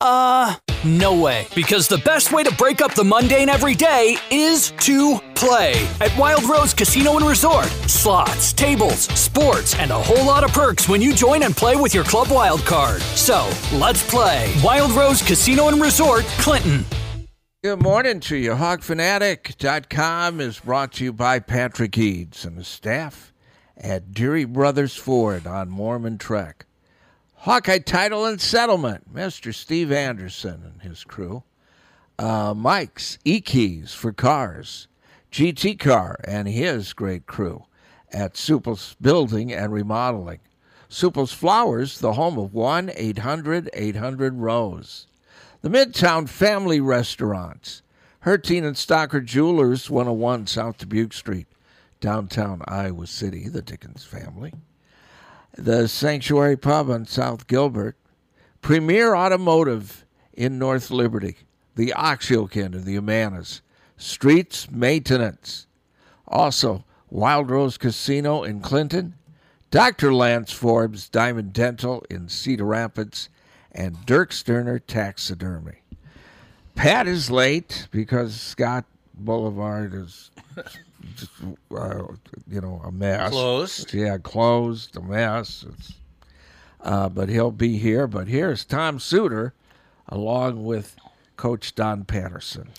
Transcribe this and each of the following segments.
Uh, no way. Because the best way to break up the mundane every day is to play at Wild Rose Casino and Resort. Slots, tables, sports, and a whole lot of perks when you join and play with your Club Wild card. So, let's play. Wild Rose Casino and Resort, Clinton. Good morning to you. HawkFanatic.com is brought to you by Patrick Eads and the staff at Deery Brothers Ford on Mormon Trek. Hawkeye Title and Settlement, Mr. Steve Anderson and his crew. Uh, Mike's E Keys for Cars, GT Car and his great crew at Suples Building and Remodeling. Sueppel's Flowers, the home of 1 800 800 Rose. The Midtown Family Restaurants. Herteen and Stocker Jewelers, 101 South Dubuque Street, downtown Iowa City, the Dickens family the Sanctuary Pub on South Gilbert, Premier Automotive in North Liberty, the Oxyokin and the Humanas, Streets Maintenance, also Wild Rose Casino in Clinton, Dr. Lance Forbes Diamond Dental in Cedar Rapids, and Dirk Sterner Taxidermy. Pat is late because Scott Boulevard is uh, you know, a mess. Closed. Yeah, closed, a mess. Uh, but he'll be here. But here's Tom Suter, along with Coach Don Patterson.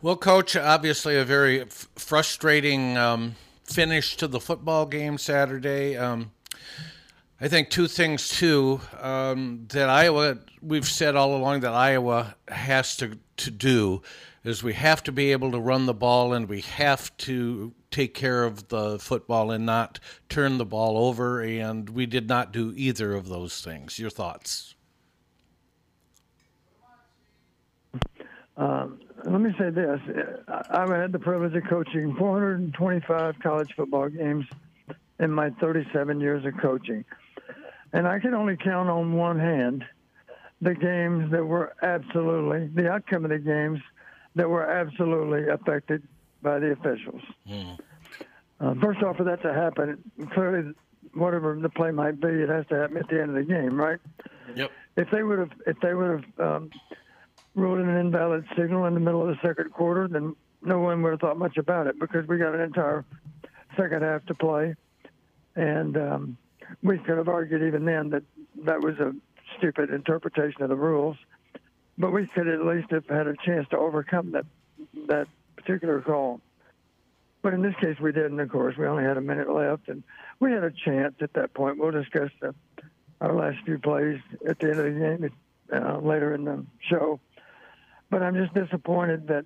Well, Coach, obviously a very f- frustrating um, finish to the football game Saturday. Um, I think two things too um, that Iowa we've said all along that Iowa has to to do is we have to be able to run the ball and we have to take care of the football and not turn the ball over and we did not do either of those things. Your thoughts? Um, let me say this. I've had the privilege of coaching 425 college football games in my 37 years of coaching. And i can only count on one hand the games that were absolutely the outcome of the games that were absolutely affected by the officials. Mm. Uh, first off, for that to happen, clearly, whatever the play might be, it has to happen at the end of the game, right? Yep. If they would have, if they would have um, ruled an invalid signal in the middle of the second quarter, then no one would have thought much about it because we got an entire second half to play, and um, we could have argued even then that that was a stupid interpretation of the rules but we could at least have had a chance to overcome that that particular call. But in this case, we didn't. Of course, we only had a minute left, and we had a chance at that point. We'll discuss the, our last few plays at the end of the game uh, later in the show. But I'm just disappointed that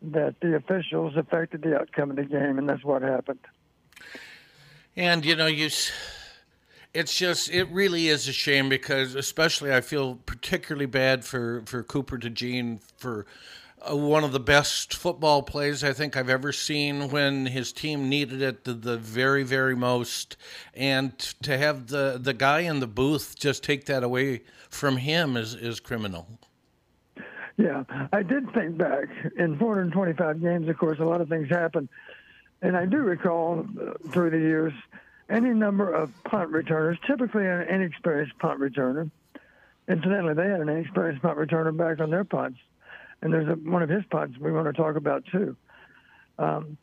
that the officials affected the outcome of the game, and that's what happened. And you know, you it's just it really is a shame because especially I feel particularly bad for for Cooper DeJean for uh, one of the best football plays I think I've ever seen when his team needed it the, the very very most and to have the the guy in the booth just take that away from him is is criminal. Yeah, I did think back in 425 games. Of course, a lot of things happen, and I do recall uh, through the years any number of punt returners, typically an inexperienced punt returner. Incidentally, they had an inexperienced punt returner back on their punts, and there's a, one of his punts we want to talk about too. Um,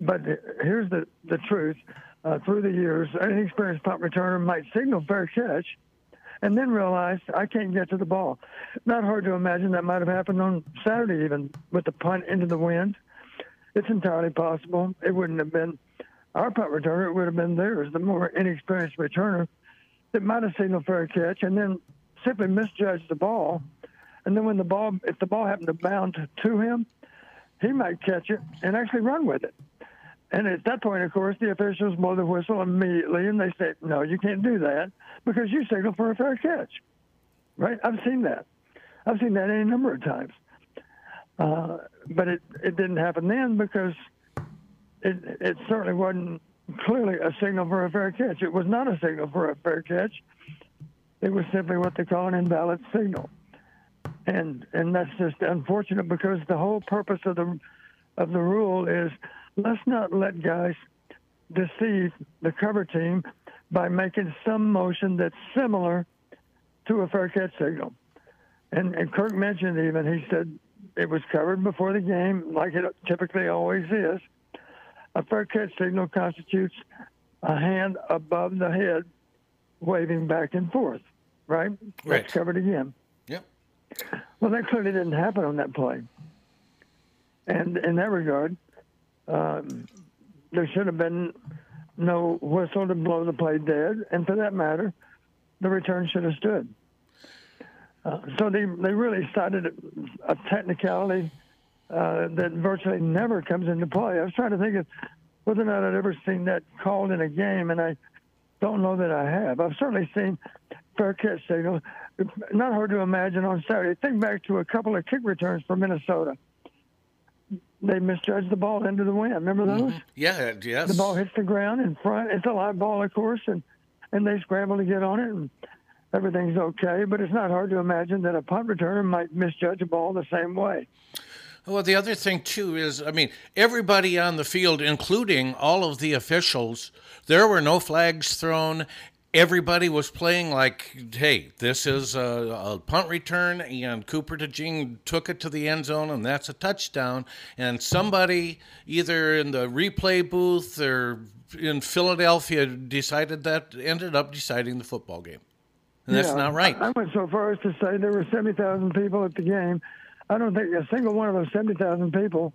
but here's the the truth: uh, through the years, an inexperienced punt returner might signal fair catch and then realize I can't get to the ball. Not hard to imagine that might have happened on Saturday, even with the punt into the wind. It's entirely possible. It wouldn't have been our punt returner, would have been theirs, the more inexperienced returner that might have signaled fair catch and then simply misjudged the ball. And then when the ball, if the ball happened to bound to him, he might catch it and actually run with it. And at that point, of course, the officials blow the whistle immediately and they say, no, you can't do that because you signaled for a fair catch. Right? I've seen that. I've seen that any number of times. Uh, but it, it didn't happen then because it, it certainly wasn't clearly a signal for a fair catch. It was not a signal for a fair catch. It was simply what they call an invalid signal. And and that's just unfortunate because the whole purpose of the of the rule is let's not let guys deceive the cover team by making some motion that's similar to a fair catch signal. And, and Kirk mentioned even, he said it was covered before the game, like it typically always is. A fair catch signal constitutes a hand above the head waving back and forth, right? Right. That's covered again. Yep. Well, that clearly didn't happen on that play. And in that regard, um, there should have been no whistle to blow the play dead, and for that matter, the return should have stood. Uh, so they they really cited a technicality uh, that virtually never comes into play. I was trying to think of whether or not I'd ever seen that called in a game, and I don't know that I have. I've certainly seen fair catch signals. Not hard to imagine on Saturday. Think back to a couple of kick returns for Minnesota. They misjudged the ball into the wind. Remember those? Yeah. Yes. The ball hits the ground in front. It's a live ball, of course, and and they scramble to get on it, and everything's okay. But it's not hard to imagine that a punt returner might misjudge a ball the same way. Well, the other thing too is, I mean, everybody on the field, including all of the officials, there were no flags thrown. Everybody was playing like, hey, this is a, a punt return, and Cooper DeJean took it to the end zone, and that's a touchdown. And somebody, either in the replay booth or in Philadelphia, decided that, ended up deciding the football game. And that's Yeah, not right. I I went so far as to say there were 70,000 people at the game. I don't think a single one of those 70,000 people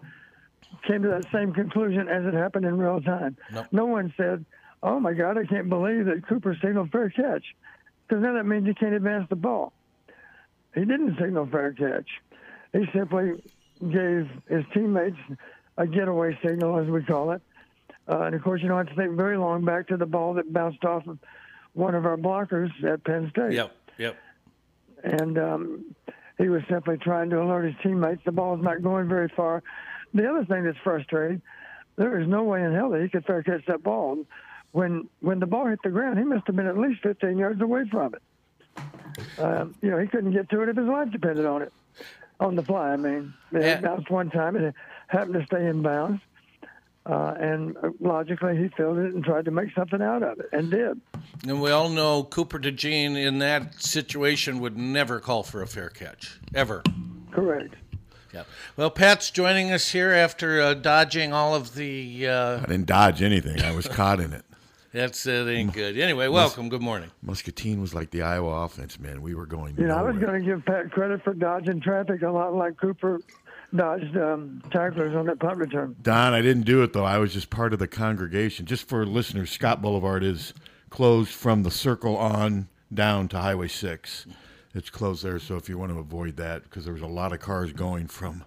came to that same conclusion as it happened in real time. Nope. No one said, oh my God, I can't believe that Cooper signaled fair catch. Because then that means you can't advance the ball. He didn't signal fair catch. He simply gave his teammates a getaway signal, as we call it. Uh, and of course, you don't have to think very long back to the ball that bounced off of one of our blockers at Penn State. Yep. Yep. And um, he was simply trying to alert his teammates the ball's not going very far. The other thing that's frustrating, there is no way in hell that he could fair catch that ball. When when the ball hit the ground, he must have been at least 15 yards away from it. Um, you know, he couldn't get to it if his life depended on it, on the fly. I mean, it Yeah. bounced one time and it happened to stay in bounds. Uh, and logically, he filled it and tried to make something out of it, and did. And we all know Cooper DeJean in that situation would never call for a fair catch, ever. Correct. Yeah. Well, Pat's joining us here after uh, dodging all of the. Uh, I didn't dodge anything. I was caught in it. that's it ain't good. Anyway, welcome. Good morning. Muscatine was like the Iowa offense, man. We were going. You know, I was going to give Pat credit for dodging traffic a lot like Cooper dodged um, tacklers on that punt return. Don, I didn't do it though. I was just part of the congregation. Just for listeners, Scott Boulevard is closed from the circle on down to Highway Six. It's closed there, so if you want to avoid that, because there was a lot of cars going from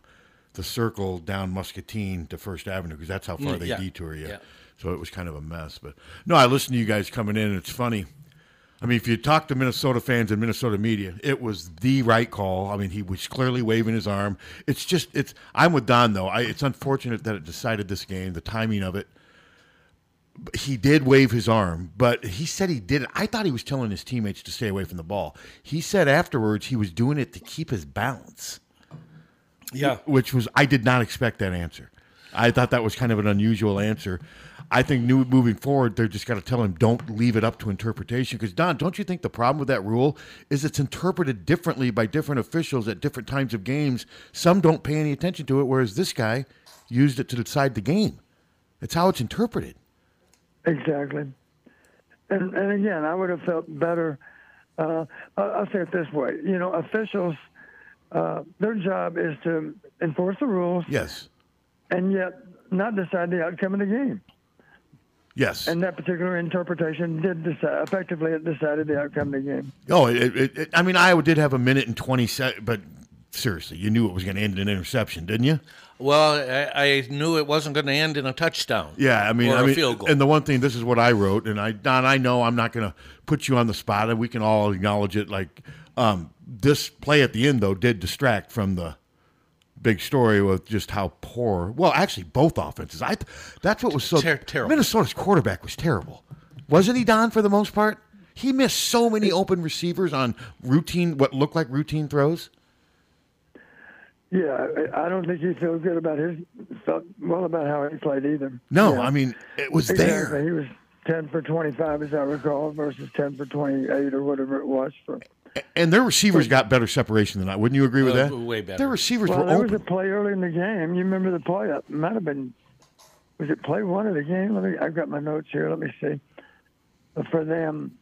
the circle down Muscatine to First Avenue, because that's how far Mm, they yeah. detour you. Yeah. So it was kind of a mess. But no, I listened to you guys coming in, and it's funny. I mean, if you talk to Minnesota fans and Minnesota media, it was the right call. I mean, he was clearly waving his arm. It's just, it's. I'm with Don though. I, it's unfortunate that it decided this game, the timing of it. He did wave his arm, but he said he did it. I thought he was telling his teammates to stay away from the ball. He said afterwards he was doing it to keep his balance Yeah. which was I did not expect that answer. I thought that was kind of an unusual answer. I think new, moving forward, they're just got to tell him don't leave it up to interpretation. Because Don, don't you think the problem with that rule is it's interpreted differently by different officials at different times of games? Some don't pay any attention to it, whereas this guy used it to decide the game. It's how it's interpreted. Exactly. And and again, I would have felt better. Uh, I'll say it this way: you know, officials, uh, their job is to enforce the rules, Yes. and yet not decide the outcome of the game. Yes. And that particular interpretation did decide effectively. It decided the outcome of the game. Oh, it, it, it, I mean, Iowa did have a minute and 20 seconds, but seriously, you knew it was going to end in an interception, didn't you? Well, I, I knew it wasn't going to end in a touchdown. Yeah, I mean, or I a mean, field goal. and the one thing, this is what I wrote, and I, Don, I know I'm not going to put you on the spot, and we can all acknowledge it. Like, um, this play at the end, though, did distract from the big story with just how poor. Well, actually, both offenses. I that's what was so Ter- terrible. Minnesota's quarterback was terrible, wasn't he, Don? For the most part, he missed so many open receivers on routine, what looked like routine throws. Yeah, I I don't think he feels good about his felt well about how he played either. No, Yeah. I mean it was Exactly. there. He was ten for twenty-five, as I recall, versus ten for twenty-eight or whatever it was for. And their receivers got better separation than I. Wouldn't you agree with Uh, that? way better. Their receivers Well, were there open. was a play early in the game. You remember the play? It might have been. Was it play one of the game? Let me. I've got my notes here. Let me see. For them,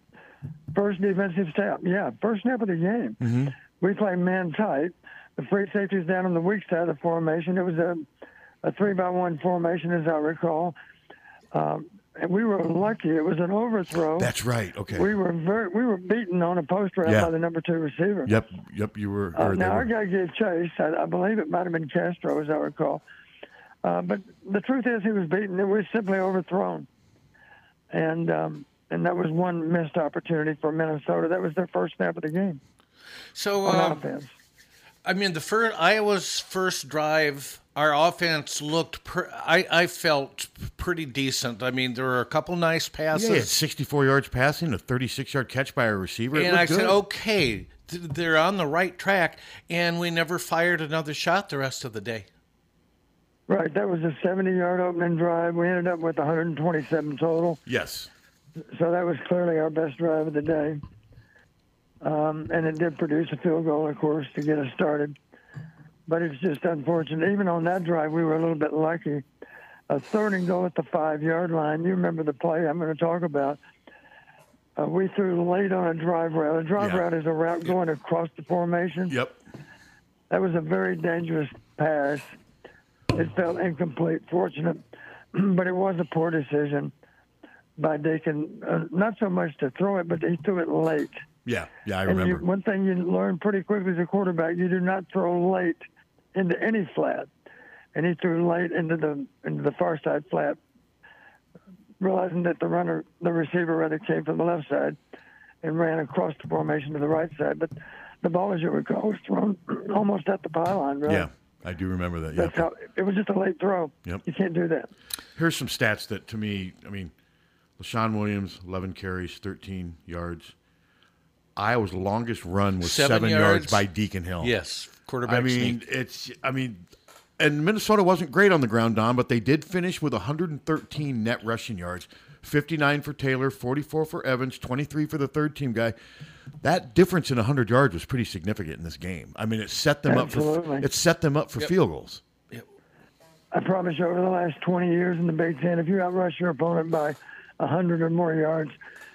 first defensive snap. Yeah, first snap of the game. Mm-hmm. We play man tight. The free safety's down on the weak side of the formation. It was a, a three by one formation, as I recall. Um, and we were lucky. It was an overthrow. That's right. Okay. We were very. We were beaten on a post route Yeah. by the number two receiver. Yep. Yep. You were. Uh, or they now our guy gave chase. I, I believe it might have been Castro, as I recall. Uh, but the truth is, he was beaten. It was simply overthrown, and um, and that was one missed opportunity for Minnesota. That was their first snap of the game so, on um, offense. I mean, the first Iowa's first drive, our offense looked. Per, I I felt pretty decent. I mean, there were a couple nice passes. yeah, he had 64 yards passing, a 36 yard catch by a receiver. It and I looked said, okay, th- they're on the right track. And we never fired another shot the rest of the day. Right, that was a 70-yard opening drive. We ended up with 127 total. Yes. So that was clearly our best drive of the day. Um, and it did produce a field goal, of course, to get us started. But it's just unfortunate. Even on that drive, we were a little bit lucky. A third and goal at the five yard line. You remember the play I'm going to talk about. Uh, we threw late on a drive route. A drive Yeah. route is a route going across the formation. Yep. That was a very dangerous pass. It felt incomplete, fortunate, but it was a poor decision by Deacon. Uh, not so much to throw it, but he threw it late. Yeah. Yeah. I And you, remember. one thing you learn pretty quickly as a quarterback, you do not throw late into any flat. And he threw late into the into the far side flat, realizing that the runner, the receiver rather, came from the left side, and ran across the formation to the right side. But the ball, as you recall, was thrown almost at the pylon. Really. yeah. I do remember that. That's Yeah. how it was just a late throw. Yep. You can't do that. Here's some stats that to me, I mean, Leshon Williams, 11 carries, 13 yards. Iowa's longest run was Seven seven, yards. yards? by Deacon Hill. Yes, quarterback I mean, sneak. it's. I mean, and Minnesota wasn't great on the ground, Don, but they did finish with 113 net rushing yards, 59 for Taylor, 44 for Evans, 23 for the third team guy. That difference in 100 yards was pretty significant in this game. I mean, it set them up for Absolutely. it set them up for field goals. I promise you, over the last 20 years in the Big Ten, if you outrush your opponent by 100 or more yards,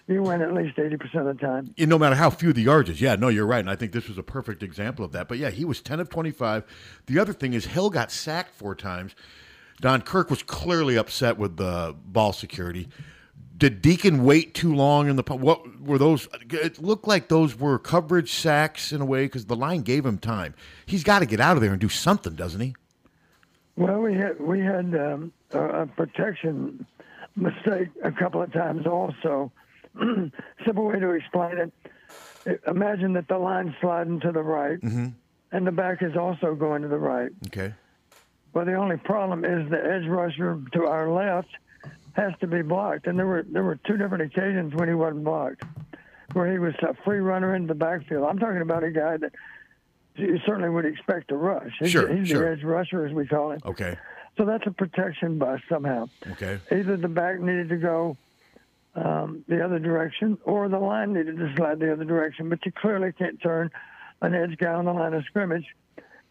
you win at least 80% of the time. And no matter how few the yards is, yeah, no, you're right, and I think this was a perfect example of that. But yeah, he was 10 of 25. The other thing is Hill got sacked four times. Don Kirk was clearly upset with the ball security. Did Deacon wait too long in the what were those? It looked like those were coverage sacks in a way because the line gave him time. He's got to get out of there and do something, doesn't he? Well, we had we had um, a, a protection mistake a couple of times also. Simple way to explain it: imagine that the line's sliding to the right, mm-hmm. and the back is also going to the right. Okay. Well, the only problem is the edge rusher to our left has to be blocked, and there were there were two different occasions when he wasn't blocked, where he was a free runner in the backfield. I'm talking about a guy that you certainly would expect to rush. He's, Sure, he's sure. the edge rusher, as we call him. Okay. So that's a protection bust somehow. Okay. Either the back needed to go um, the other direction, or the line needed to slide the other direction. But you clearly can't turn an edge guy on the line of scrimmage.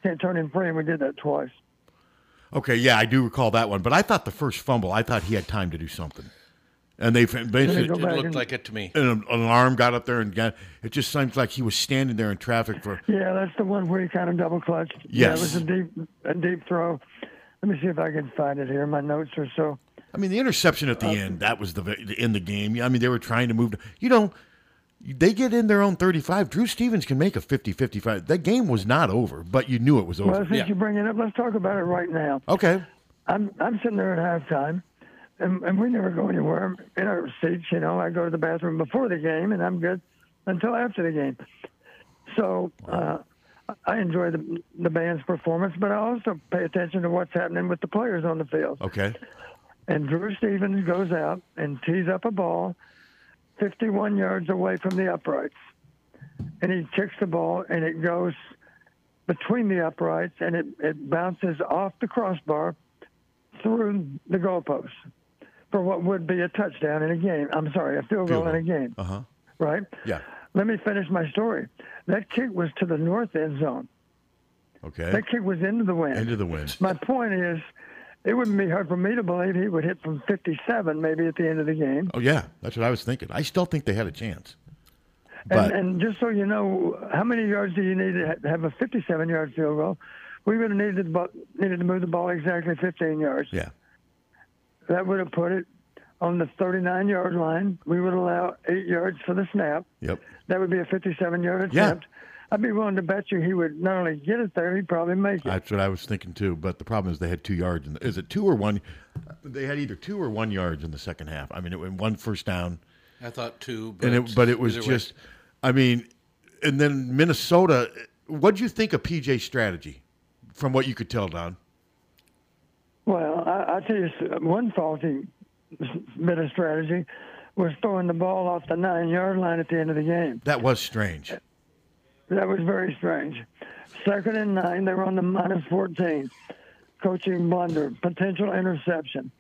Can't turn him free, and we did that twice. Okay. Yeah, I do recall that one. But I thought the first fumble, I thought he had time to do something. and they basically It looked and- like it to me. and an alarm got up there and got. It just seems like he was standing there in traffic for. Yeah, that's the one where he kind of double clutched. Yes. Yeah, it was a deep, a deep throw. Let me see if I can find it here. My notes are so. I mean, the interception at the end that was the ve- in the game. I mean, they were trying to move. You know, they get in their own 35. Drew Stevens can make a 50-55. That game was not over, but you knew it was over. Well, since Yeah. you bring it up, let's talk about it right now. okay. I'm I'm sitting there at halftime, and, and we never go anywhere I'm in our seats. You know, I go to the bathroom before the game, and I'm good until after the game. So uh, I enjoy the the band's performance, but I also pay attention to what's happening with the players on the field. Okay. And Drew Stevens goes out and tees up a ball 51 yards away from the uprights. And he kicks the ball, and it goes between the uprights, and it, it bounces off the crossbar through the goalpost for what would be a touchdown in a game. I'm sorry, a field goal in a game. Uh huh. Right? Yeah. Let me finish my story. That kick was to the north end zone. Okay. That kick was into the wind. Into the wind. My point is, it wouldn't be hard for me to believe he would hit from 57 maybe at the end of the game. Oh yeah, that's what I was thinking. I still think they had a chance. And, But and just so you know, how many yards do you need to have a 57 yard field goal? We would have needed, needed to move the ball exactly 15 yards. yeah, That would have put it on the 39 yard line. We would allow eight yards for the snap. yep. That would be a 57 yard Yeah. attempt. I'd be willing to bet you he would not only get it there, he'd probably make it. That's what I was thinking too. But the problem is they had two yards. In the, is it two or one? They had either two or one yards in the second half. I mean, it went one first down, I thought two, but and it, but it was either way. just. I mean, and then Minnesota. What do you think of PJ's strategy, from what you could tell, Don? Well, I, I'll tell you one faulty s- bit of strategy was throwing the ball off the nine yard line at the end of the game. That was strange. That was very strange. Second and nine, they were on the minus 14. Coaching blunder, potential interception,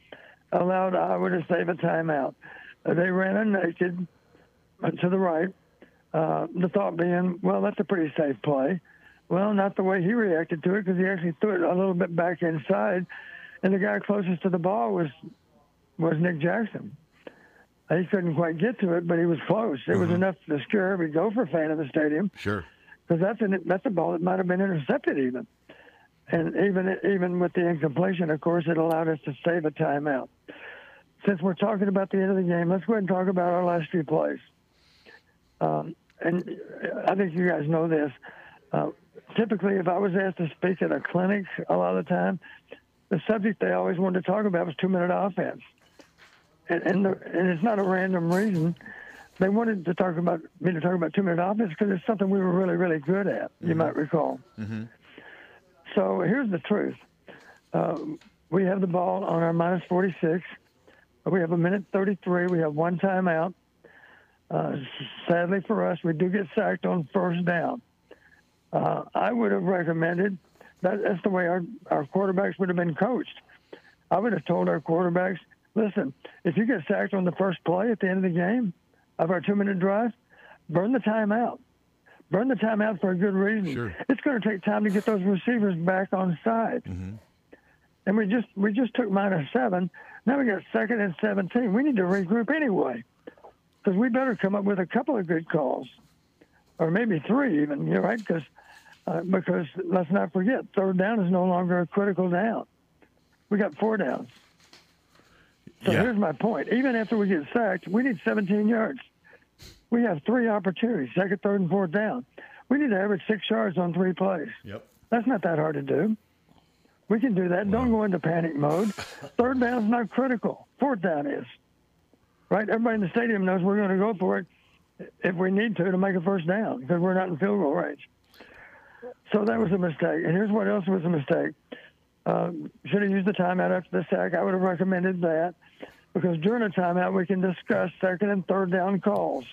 allowed Iowa to save a timeout. They ran a naked to the right. Uh, the thought being, well, that's a pretty safe play. Well, not the way he reacted to it because he actually threw it a little bit back inside, and the guy closest to the ball was was Nick Jackson. He couldn't quite get to it, but he was close. It was enough to scare every Gopher fan in the stadium Sure. Because that's an, that's a ball that might have been intercepted even, and even even with the incompletion, of course, it allowed us to save a timeout. Since we're talking about the end of the game, let's go ahead and talk about our last few plays. Um, and I think you guys know this. Uh, typically, if I was asked to speak at a clinic, a lot of the time, the subject they always wanted to talk about was two-minute offense, and and, the, and it's not a random reason they wanted to talk about me to talk about two minute offense because it's something we were really really good at. You might recall. So here's the truth: um, we have the ball on our minus 46. We have a minute 33. We have one timeout. Uh, sadly for us, we do get sacked on first down. Uh, I would have recommended that. That's the way our our quarterbacks would have been coached. I would have told our quarterbacks, listen, if you get sacked on the first play at the end of the game of our two minute drive, burn the time out. Burn the time out for a good reason. Sure. It's going to take time to get those receivers back on side. And we just we just took minus seven. Now we got second and seventeen. We need to regroup anyway, because we better come up with a couple of good calls, or maybe three even. You're right, because uh, because let's not forget, third down is no longer a critical down. We got four downs. So Yeah. here's my point. Even after we get sacked, we need 17 yards. We have three opportunities, second, third, and fourth down. We need to average six yards on three plays. Yep. That's not that hard to do. We can do that. Don't go into panic mode. Third down's not critical. Fourth down is. Right? Everybody in the stadium knows we're going to go for it if we need to to make a first down because we're not in field goal range. So that was a mistake. And here's what else was a mistake. Um, should have used the timeout after the sack. I would have recommended that because during a timeout we can discuss second and third down calls.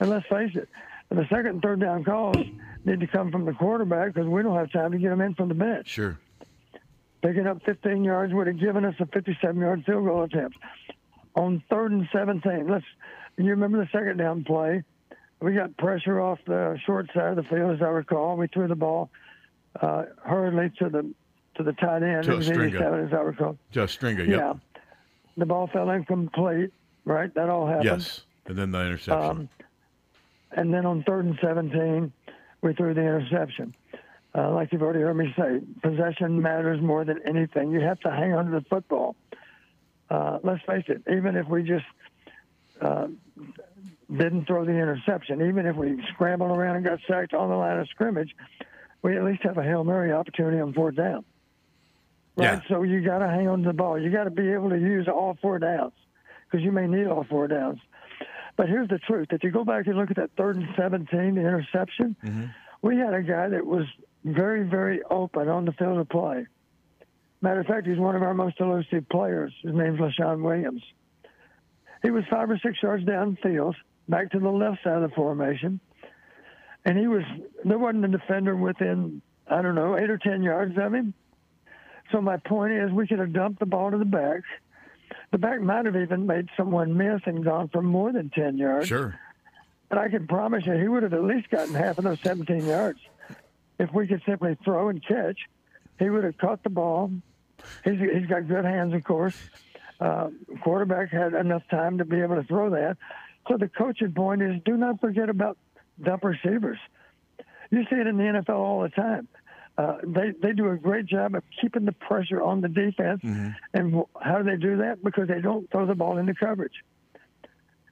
And let's face it, the second and third down calls need to come from the quarterback because we don't have time to get them in from the bench. Sure. Picking up 15 yards would have given us a 57-yard field goal attempt. On third and 17, let's. You remember the second down play? We got pressure off the short side of the field, as I recall. We threw the ball uh, hurriedly to the to the tight end. To It was Stringa. 87, as I recall. Just Stringer. Yep. Yeah. The ball fell incomplete. right? That all happened. Yes, and then the interception. Um, and then on third and 17, we threw the interception. Uh, like you've already heard me say, possession matters more than anything. You have to hang on to the football. Uh, let's face it, even if we just uh, didn't throw the interception, even if we scrambled around and got sacked on the line of scrimmage, we at least have a Hail Mary opportunity on fourth down. Right? Yeah. So you got to hang on to the ball. You got to be able to use all four downs because you may need all four downs. But here's the truth: if you go back and look at that third and 17, the interception, mm-hmm. we had a guy that was very, very open on the field of play. Matter of fact, he's one of our most elusive players. His name's Leshon Williams. He was five or six yards downfield, back to the left side of the formation, and he was there wasn't a defender within I don't know eight or ten yards of him. So my point is, we could have dumped the ball to the back. The back might have even made someone miss and gone for more than ten yards. sure. But I can promise you, he would have at least gotten half of those 17 yards. If we could simply throw and catch, he would have caught the ball. He's, he's got good hands, of course. Uh, quarterback had enough time to be able to throw that. So the coaching point is do not forget about dump receivers. You see it in the NFL all the time. Uh, they they do a great job of keeping the pressure on the defense. And how do they do that? Because they don't throw the ball into coverage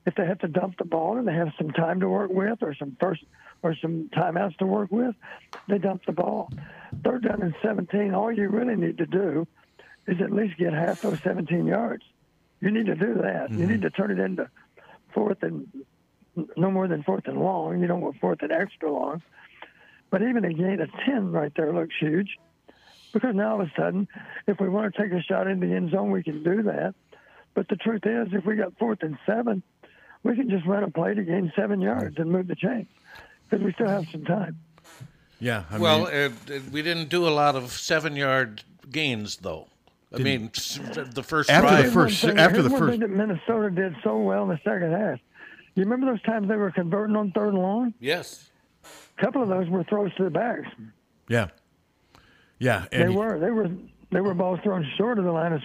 if they have to dump the ball and they have some time to work with or some first or some timeouts to work with, they dump the ball. Third down and 17, all you really need to do is at least get half those 17 yards. You need to do that. You need to turn it into fourth and no more than fourth and long. You don't want fourth and extra long. But even a gain of 10 right there looks huge because now all of a sudden, if we want to take a shot in the end zone, we can do that. But the truth is, if we got fourth and seven, we can just run a play to gain seven yards and move the chain because we still have some time. Yeah. I well, mean, uh, uh, we didn't do a lot of seven-yard gains, though. I mean, the first After the first- thing- after the one first- thing that Minnesota did so well in the second half. You remember those times they were converting on third and long? yes. A couple of those were throws to the backs. yeah. Yeah. They he- were. They were. They were balls thrown short of the line of,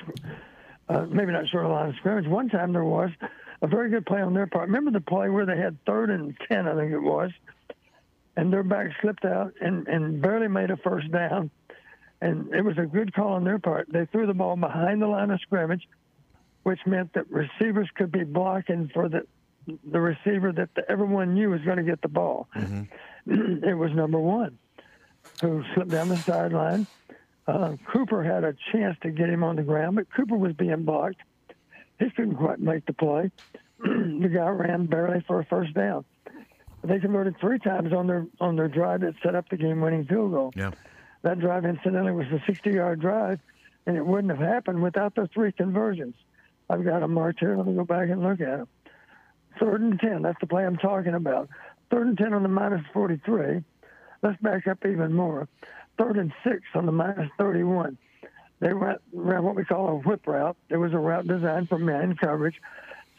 uh, maybe not short of the line of scrimmage. One time there was a very good play on their part. Remember the play where they had third and ten, I think it was, and their back slipped out and and barely made a first down, and it was a good call on their part. They threw the ball behind the line of scrimmage, which meant that receivers could be blocking for the the receiver that the, everyone knew was going to get the ball. it was number one who slipped down the sideline. Uh, Cooper had a chance to get him on the ground, but Cooper was being blocked. He couldn't quite make the play. the guy ran barely for a first down. They converted three times on their on their drive that set up the game-winning field goal. yeah. That drive, incidentally, was a 60-yard drive, and it wouldn't have happened without the three conversions. I've got them marked here. Let me go back and look at them. Third and 10, that's the play I'm talking about. Third and 10 on the minus 43. Let's back up even more. Third and 6 on the minus 31. They ran, ran what we call a whip route. It was a route designed for man coverage.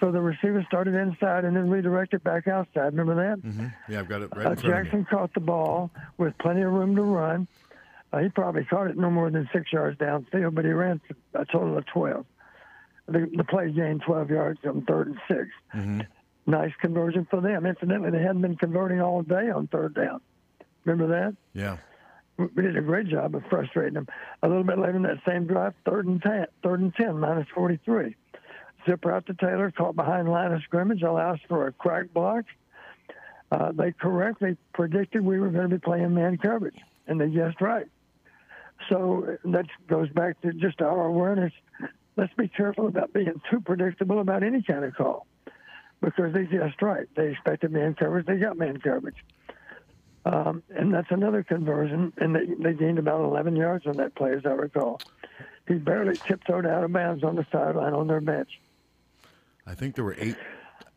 So the receiver started inside and then redirected back outside. Remember that? Yeah. I've got it right Uh, in front of me. Jackson caught the ball with plenty of room to run. Uh, he probably caught it no more than six yards downfield, but he ran a total of 12. The, the play gained 12 yards on third and 6 Mm-hmm. Nice conversion for them. Incidentally, they hadn't been converting all day on third down. Remember that? Yeah. We did a great job of frustrating them. A little bit later in that same drive, third and 10, third and 10, minus 43. Zip out to Taylor, caught behind line of scrimmage, allows for a crack block. Uh, they correctly predicted we were going to be playing man coverage, and they guessed right. So that goes back to just our awareness. Let's be careful about being too predictable about any kind of call because they guessed right. They expected man coverage, they got man coverage. Um, and that's another conversion, and they, they gained about 11 yards on that play, as I recall. He barely tiptoed out of bounds on the sideline on their bench. I think there were eight.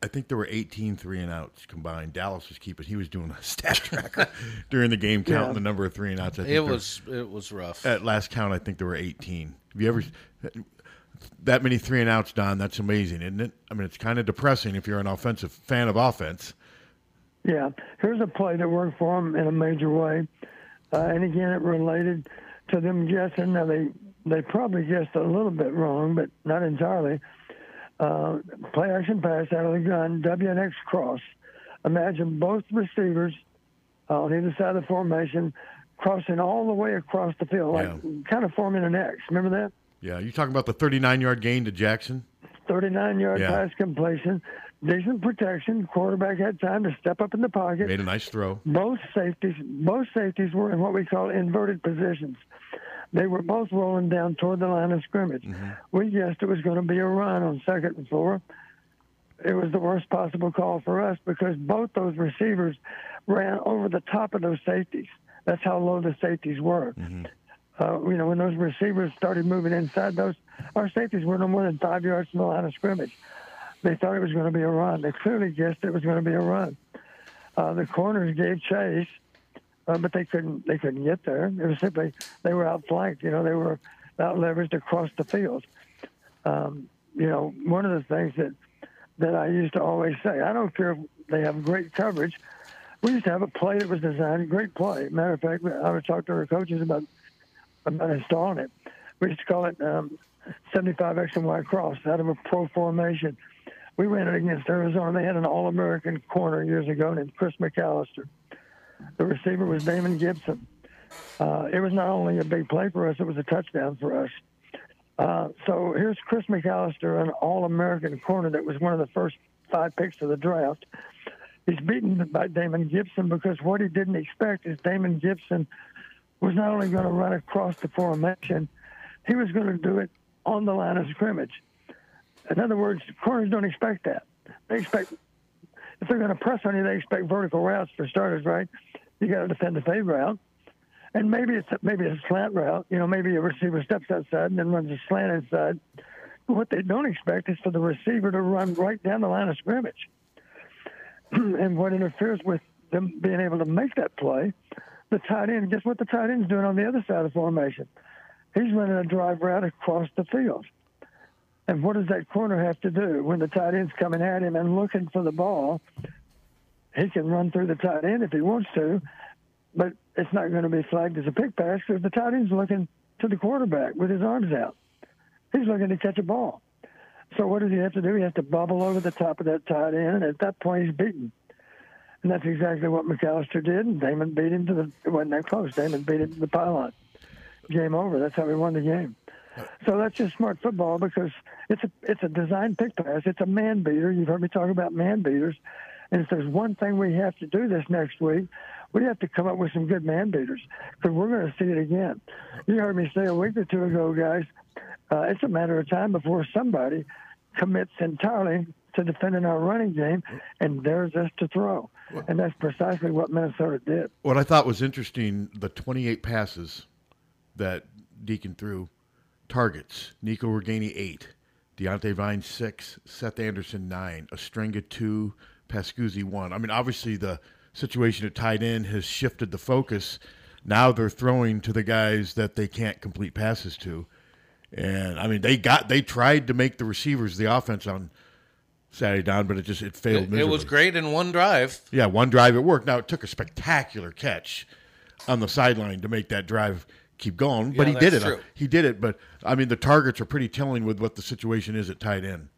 I think there were 18 three and outs combined. Dallas was keeping. He was doing a stat tracker during the game, counting Yeah. the number of three and outs. I think It there- was it was rough. at last count. I think there were 18. Have you ever that many three and outs, Don? That's amazing, isn't it? I mean, it's kind of depressing if you're an offensive fan of offense. Yeah, here's a play that worked for them in a major way, uh, and again, it related to them guessing. Now they they probably guessed a little bit wrong, but not entirely. uh, play action pass out of the gun, WNX cross. Imagine both receivers uh, on either side of the formation crossing all the way across the field, like Yeah. kind of forming an X. Remember that? Yeah, you talking about the 39 yard gain to Jackson? 39 yard Yeah. pass completion, decent protection. Quarterback had time to step up in the pocket. Made a nice throw. Both safeties, both safeties were in what we call inverted positions. They were both rolling down toward the line of scrimmage. Mm-hmm. We guessed it was going to be a run on second and four. It was the worst possible call for us because both those receivers ran over the top of those safeties. That's how low the safeties were. Mm-hmm. Uh, you know, when those receivers started moving inside those, our safeties were no more than five yards from the line of scrimmage. They thought it was going to be a run. They clearly guessed it was going to be a run. Uh, the corners gave chase, uh, but they couldn't. They couldn't get there. It was simply they were outflanked. You know, they were out leveraged across the field. Um, you know, one of the things that that I used to always say, I don't care if they have great coverage. We used to have a play that was designed, great play. Matter of fact, I would talk to our coaches about about installing it. We used to call it um, 75 X and Y cross out of a pro formation. We ran it against Arizona. They had an All American corner years ago named Chris McAlister. The receiver was Damon Gibson. Uh, it was not only a big play for us, it was a touchdown for us. Uh, so here's Chris McAlister, an All American corner that was one of the first five picks of the draft. He's beaten by Damon Gibson because what he didn't expect is Damon Gibson was not only going to run across the formation, he was going to do it on the line of scrimmage. In other words, corners don't expect that. They expect if they're going to press on you, they expect vertical routes for starters, right? You got to defend the fade route, and maybe it's maybe a slant route. You know, maybe a receiver steps outside and then runs a slant inside. But what they don't expect is for the receiver to run right down the line of scrimmage. and what interferes with them being able to make that play, the tight end. Guess what the tight end's doing on the other side of the formation? He's running a drive route across the field. And what does that corner have to do when the tight end's coming at him and looking for the ball? He can run through the tight end if he wants to, but it's not going to be flagged as a pick pass because the tight end's looking to the quarterback with his arms out. He's looking to catch a ball. So what does he have to do? He has to bubble over the top of that tight end, and at that point he's beaten. And that's exactly what McAlister did, and Damon beat him to the. It wasn't that close. Damon beat him to the pylon. Game over. That's how we won the game. So that's just smart football because it's a it's a design pick pass. It's a man beater. You've heard me talk about man beaters, and if there's one thing we have to do this next week, we have to come up with some good man beaters because we're going to see it again. You heard me say a week or two ago, guys. Uh, it's a matter of time before somebody commits entirely to defending our running game and dares us to throw, and that's precisely what Minnesota did. What I thought was interesting, the 28 passes that Deacon threw, targets. Nico Ragaini, eight. Diante Vine, six. Seth Anderson, nine. Ostrenga, two. Pascuzzi, one. I mean, obviously, the situation at tight end has shifted the focus. Now they're throwing to the guys that they can't complete passes to. And I mean, they got they tried to make the receivers the offense on Saturday down, but it just it failed. It, it was great in one drive. Yeah, one drive it worked. Now it took a spectacular catch on the sideline to make that drive keep going, but Yeah, he did it. true. He did it, but I mean the targets are pretty telling with what the situation is at tight end.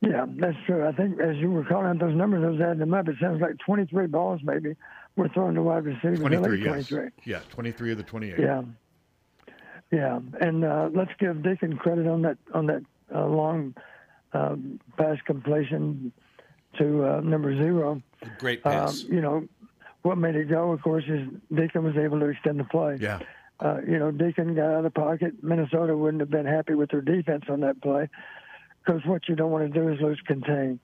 Yeah, that's true. I think as you were calling out those numbers, I was adding them up. It sounds like 23 balls maybe were thrown to wide receivers. Twenty At three, yes, 23. yeah, twenty three of the twenty eight. Yeah, yeah, and uh, let's give Deacon credit on that on that uh, long um, pass completion to uh, number zero. Great Um, pass. you know, what made it go, of course, is Deacon was able to extend the play. Yeah, Uh, you know, Deacon got out of the pocket. Minnesota wouldn't have been happy with their defense on that play because what you don't want to do is lose contain.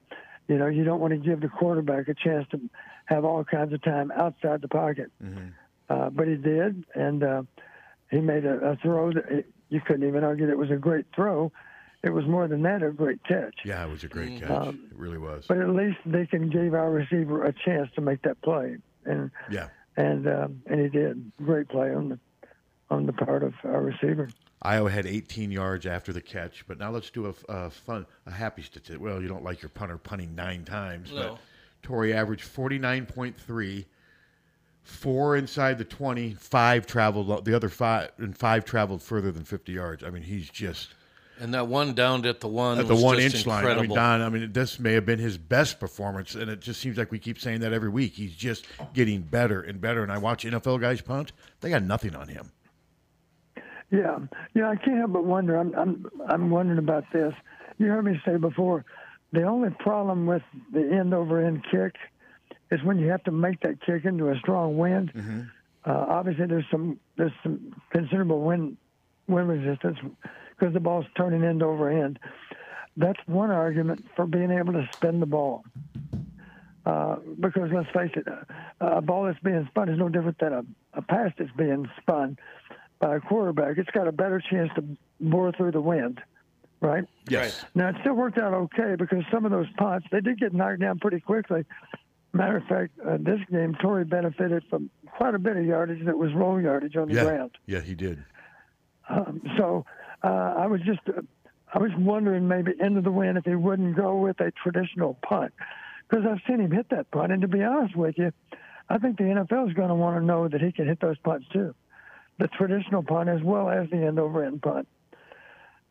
You know, you don't want to give the quarterback a chance to have all kinds of time outside the pocket. Uh, but he did, and uh, he made a, a throw that it, you couldn't even argue that it was a great throw. It was more than that, a great catch. yeah, it was a great catch. Um, it really was. But at least they can give our receiver a chance to make that play, and Yeah, and um, and he did. Great play on the on the part of our receiver. Iowa had 18 yards after the catch, but now let's do a, a fun, a happy statistic. Well, you don't like your punter punting nine times, No. but Tory averaged 49.3, four inside the 20, five traveled, the other five, and five traveled further than 50 yards. I mean, he's just, And that one downed at the one at the was one just inch line. I mean. Don, I mean, this may have been his best performance, and it just seems like we keep saying that every week. He's just getting better and better. And I watch NFL guys punt; they got nothing on him. Yeah, yeah. I can't help but wonder. I'm I'm I'm wondering about this. You heard me say before, the only problem with the end over end kick is when you have to make that kick into a strong wind. Uh, obviously, there's some there's some considerable wind wind resistance because the ball's turning end over end. That's one argument for being able to spin the ball. Uh, because let's face it, a, a ball that's being spun is no different than a, a pass that's being spun by a quarterback. It's got a better chance to bore through the wind, right? Yes. Now it still worked out okay because some of those punts they did get knocked down pretty quickly. Matter of fact, uh, this game Tory benefited from quite a bit of yardage that was roll yardage on the Yeah. ground. Yeah, he did. Um, so uh, I was just uh, I was wondering maybe into the wind if he wouldn't go with a traditional punt because I've seen him hit that punt, and to be honest with you, I think the NFL is going to want to know that he can hit those punts too, the traditional punt as well as the end over end punt.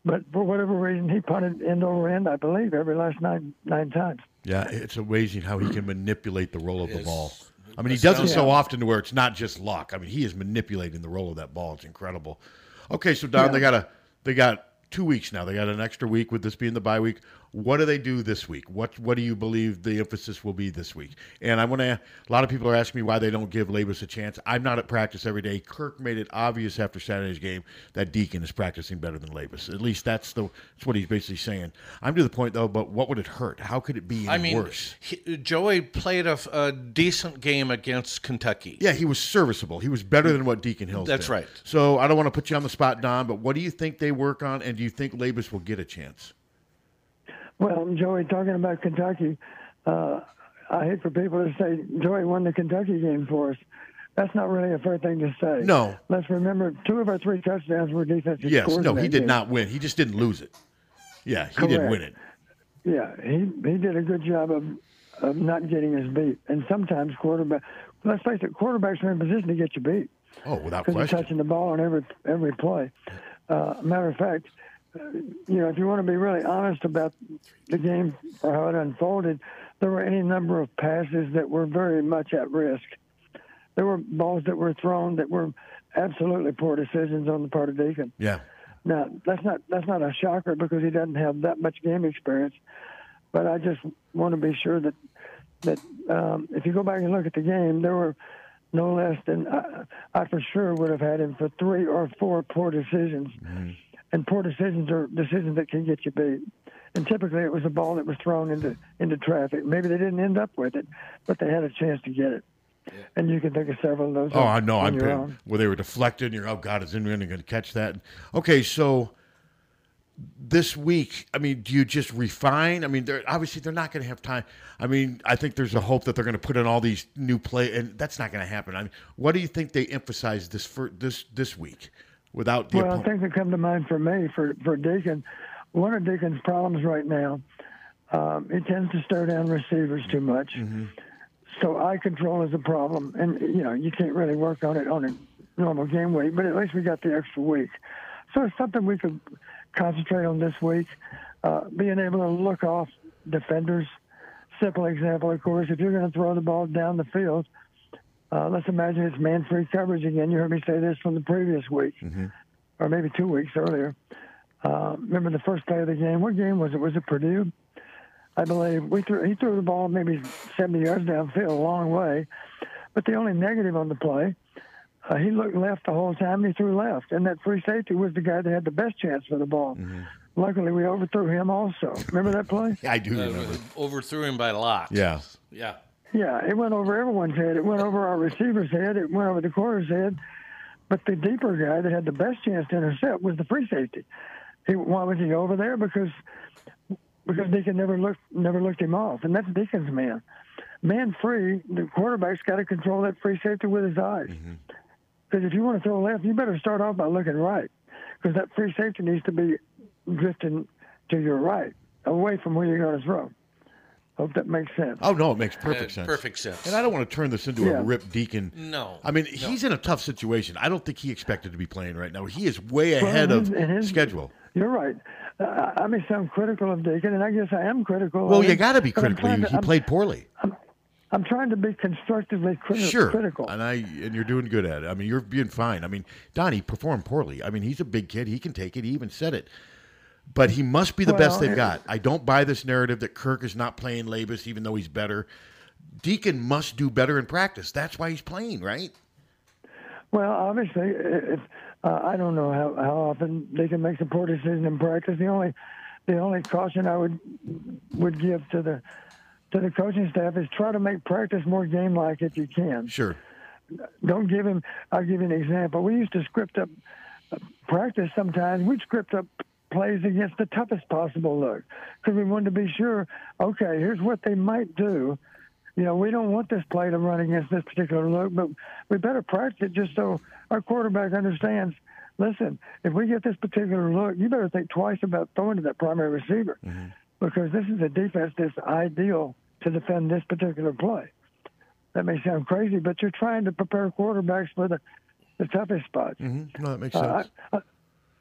But for whatever reason, he punted end over end, I believe, every last nine nine times. Yeah, it's amazing how he can manipulate the roll of the ball. I mean, he does it so often to where it's not just luck. I mean, he is manipulating the roll of that ball. It's incredible. Okay, so Don, they got a they got two weeks now. They got an extra week with this being the bye week. What do they do this week? What what do you believe the emphasis will be this week? And I want to. A lot of people are asking me why they don't give Labas a chance. I'm not at practice every day. Kirk made it obvious after Saturday's game that Deacon is practicing better than Labas. At least that's the that's what he's basically saying. I'm to the point though. But what would it hurt? How could it be any I mean, worse? he, Joey played a, a decent game against Kentucky. Yeah, he was serviceable. He was better than what Deacon Hills That's did. right. So I don't want to put you on the spot, Don, but what do you think they work on, and do you think Labas will get a chance? Well, Joey, talking about Kentucky, uh, I hate for people to say Joey won the Kentucky game for us. That's not really a fair thing to say. No. Let's remember two of our three touchdowns were defensive Yes. scores. No, he did game. not win. He just didn't lose it. Yeah, he didn't win it. Yeah, he he did a good job of of not getting us beat. And sometimes quarterback, let's face it, quarterbacks are in position to get you beat Oh, without because question. touching the ball on every every play. Uh, matter of fact, you know, if you want to be really honest about the game or how it unfolded, there were any number of passes that were very much at risk. There were balls that were thrown that were absolutely poor decisions on the part of Deacon. Yeah. Now that's not that's not a shocker because he doesn't have that much game experience. But I just want to be sure that that um, if you go back and look at the game, there were no less than I, I for sure would have had him for three or four poor decisions. And poor decisions are decisions that can get you beat. And typically, it was a ball that was thrown into into traffic. Maybe they didn't end up with it, but they had a chance to get it. And you can think of several of those. Oh, I know. I'm your paying, own. where they were deflected, and you're, oh God, is anyone going to catch that? Okay, so this week, I mean, do you just refine? I mean, they're obviously they're not going to have time. I mean, I think there's a hope that they're going to put in all these new play, and that's not going to happen. I mean, what do you think they emphasize this for this this week without the Well, opponent? things that come to mind for me, for, for Deacon, one of Deacon's problems right now, um, he tends to stare down receivers too much. So eye control is a problem. And, you know, you can't really work on it on a normal game week, but at least we got the extra week. So it's something we could concentrate on this week, uh, being able to look off defenders. Simple example, of course, if you're going to throw the ball down the field, uh, let's imagine it's man-free coverage again. You heard me say this from the previous week, or maybe two weeks earlier. Uh, remember the first play of the game? What game was it? Was it Purdue? I believe we threw. He threw the ball maybe 70 yards downfield, a long way. But the only negative on the play, uh, he looked left the whole time. And he threw left, and that free safety was the guy that had the best chance for the ball. Luckily, we overthrew him also. Remember that play? I do Uh, remember. overthrew him by a lot. Yeah. Yeah. Yeah, it went over everyone's head. It went over our receiver's head. It went over the corner's head. But the deeper guy that had the best chance to intercept was the free safety. He, why was he over there? Because because Deacon never looked never looked him off, and that's Deacon's man. Man free, the quarterback's got to control that free safety with his eyes. Mm-hmm. Because if you want to throw left, you better start off by looking right, because that free safety needs to be drifting to your right, away from where you're going to throw. Hope that makes sense. Oh no, it makes perfect Uh, sense. perfect sense. And I don't want to turn this into Yeah. a Rip Deacon. No, I mean, no. he's in a tough situation. I don't think he expected to be playing right now. He is way Well, ahead and of his- and his- schedule. You're right. Uh, I may sound critical of Deacon, and I guess I am critical. Well, of you him, got to be but I'm critical. trying He, to- he I'm- played poorly. I'm trying to be constructively criti- Sure, critical. and I and you're doing good at it. I mean, you're being fine. I mean, Donnie performed poorly. I mean, he's a big kid. He can take it. He even said it. But he must be the best they've got. I don't buy this narrative that Kirk is not playing Labas, even though he's better. Deacon must do better in practice. That's why he's playing, right? Well, obviously, if uh, I don't know how, how often Deacon makes a poor decision in practice. The only the only caution I would would give to the to the coaching staff is try to make practice more game like if you can. Sure. Don't give him. I'll give you an example. We used to script up uh, practice sometimes. We'd script up plays against the toughest possible look because we wanted to be sure. Okay, here's what they might do. You know, we don't want this play to run against this particular look, but we better practice it just so our quarterback understands. Listen, if we get this particular look, you better think twice about throwing to that primary receiver because this is a defense that's ideal to defend this particular play. That may sound crazy, but you're trying to prepare quarterbacks for the, the toughest spots. Mm-hmm. No, that makes Uh, sense. I, I,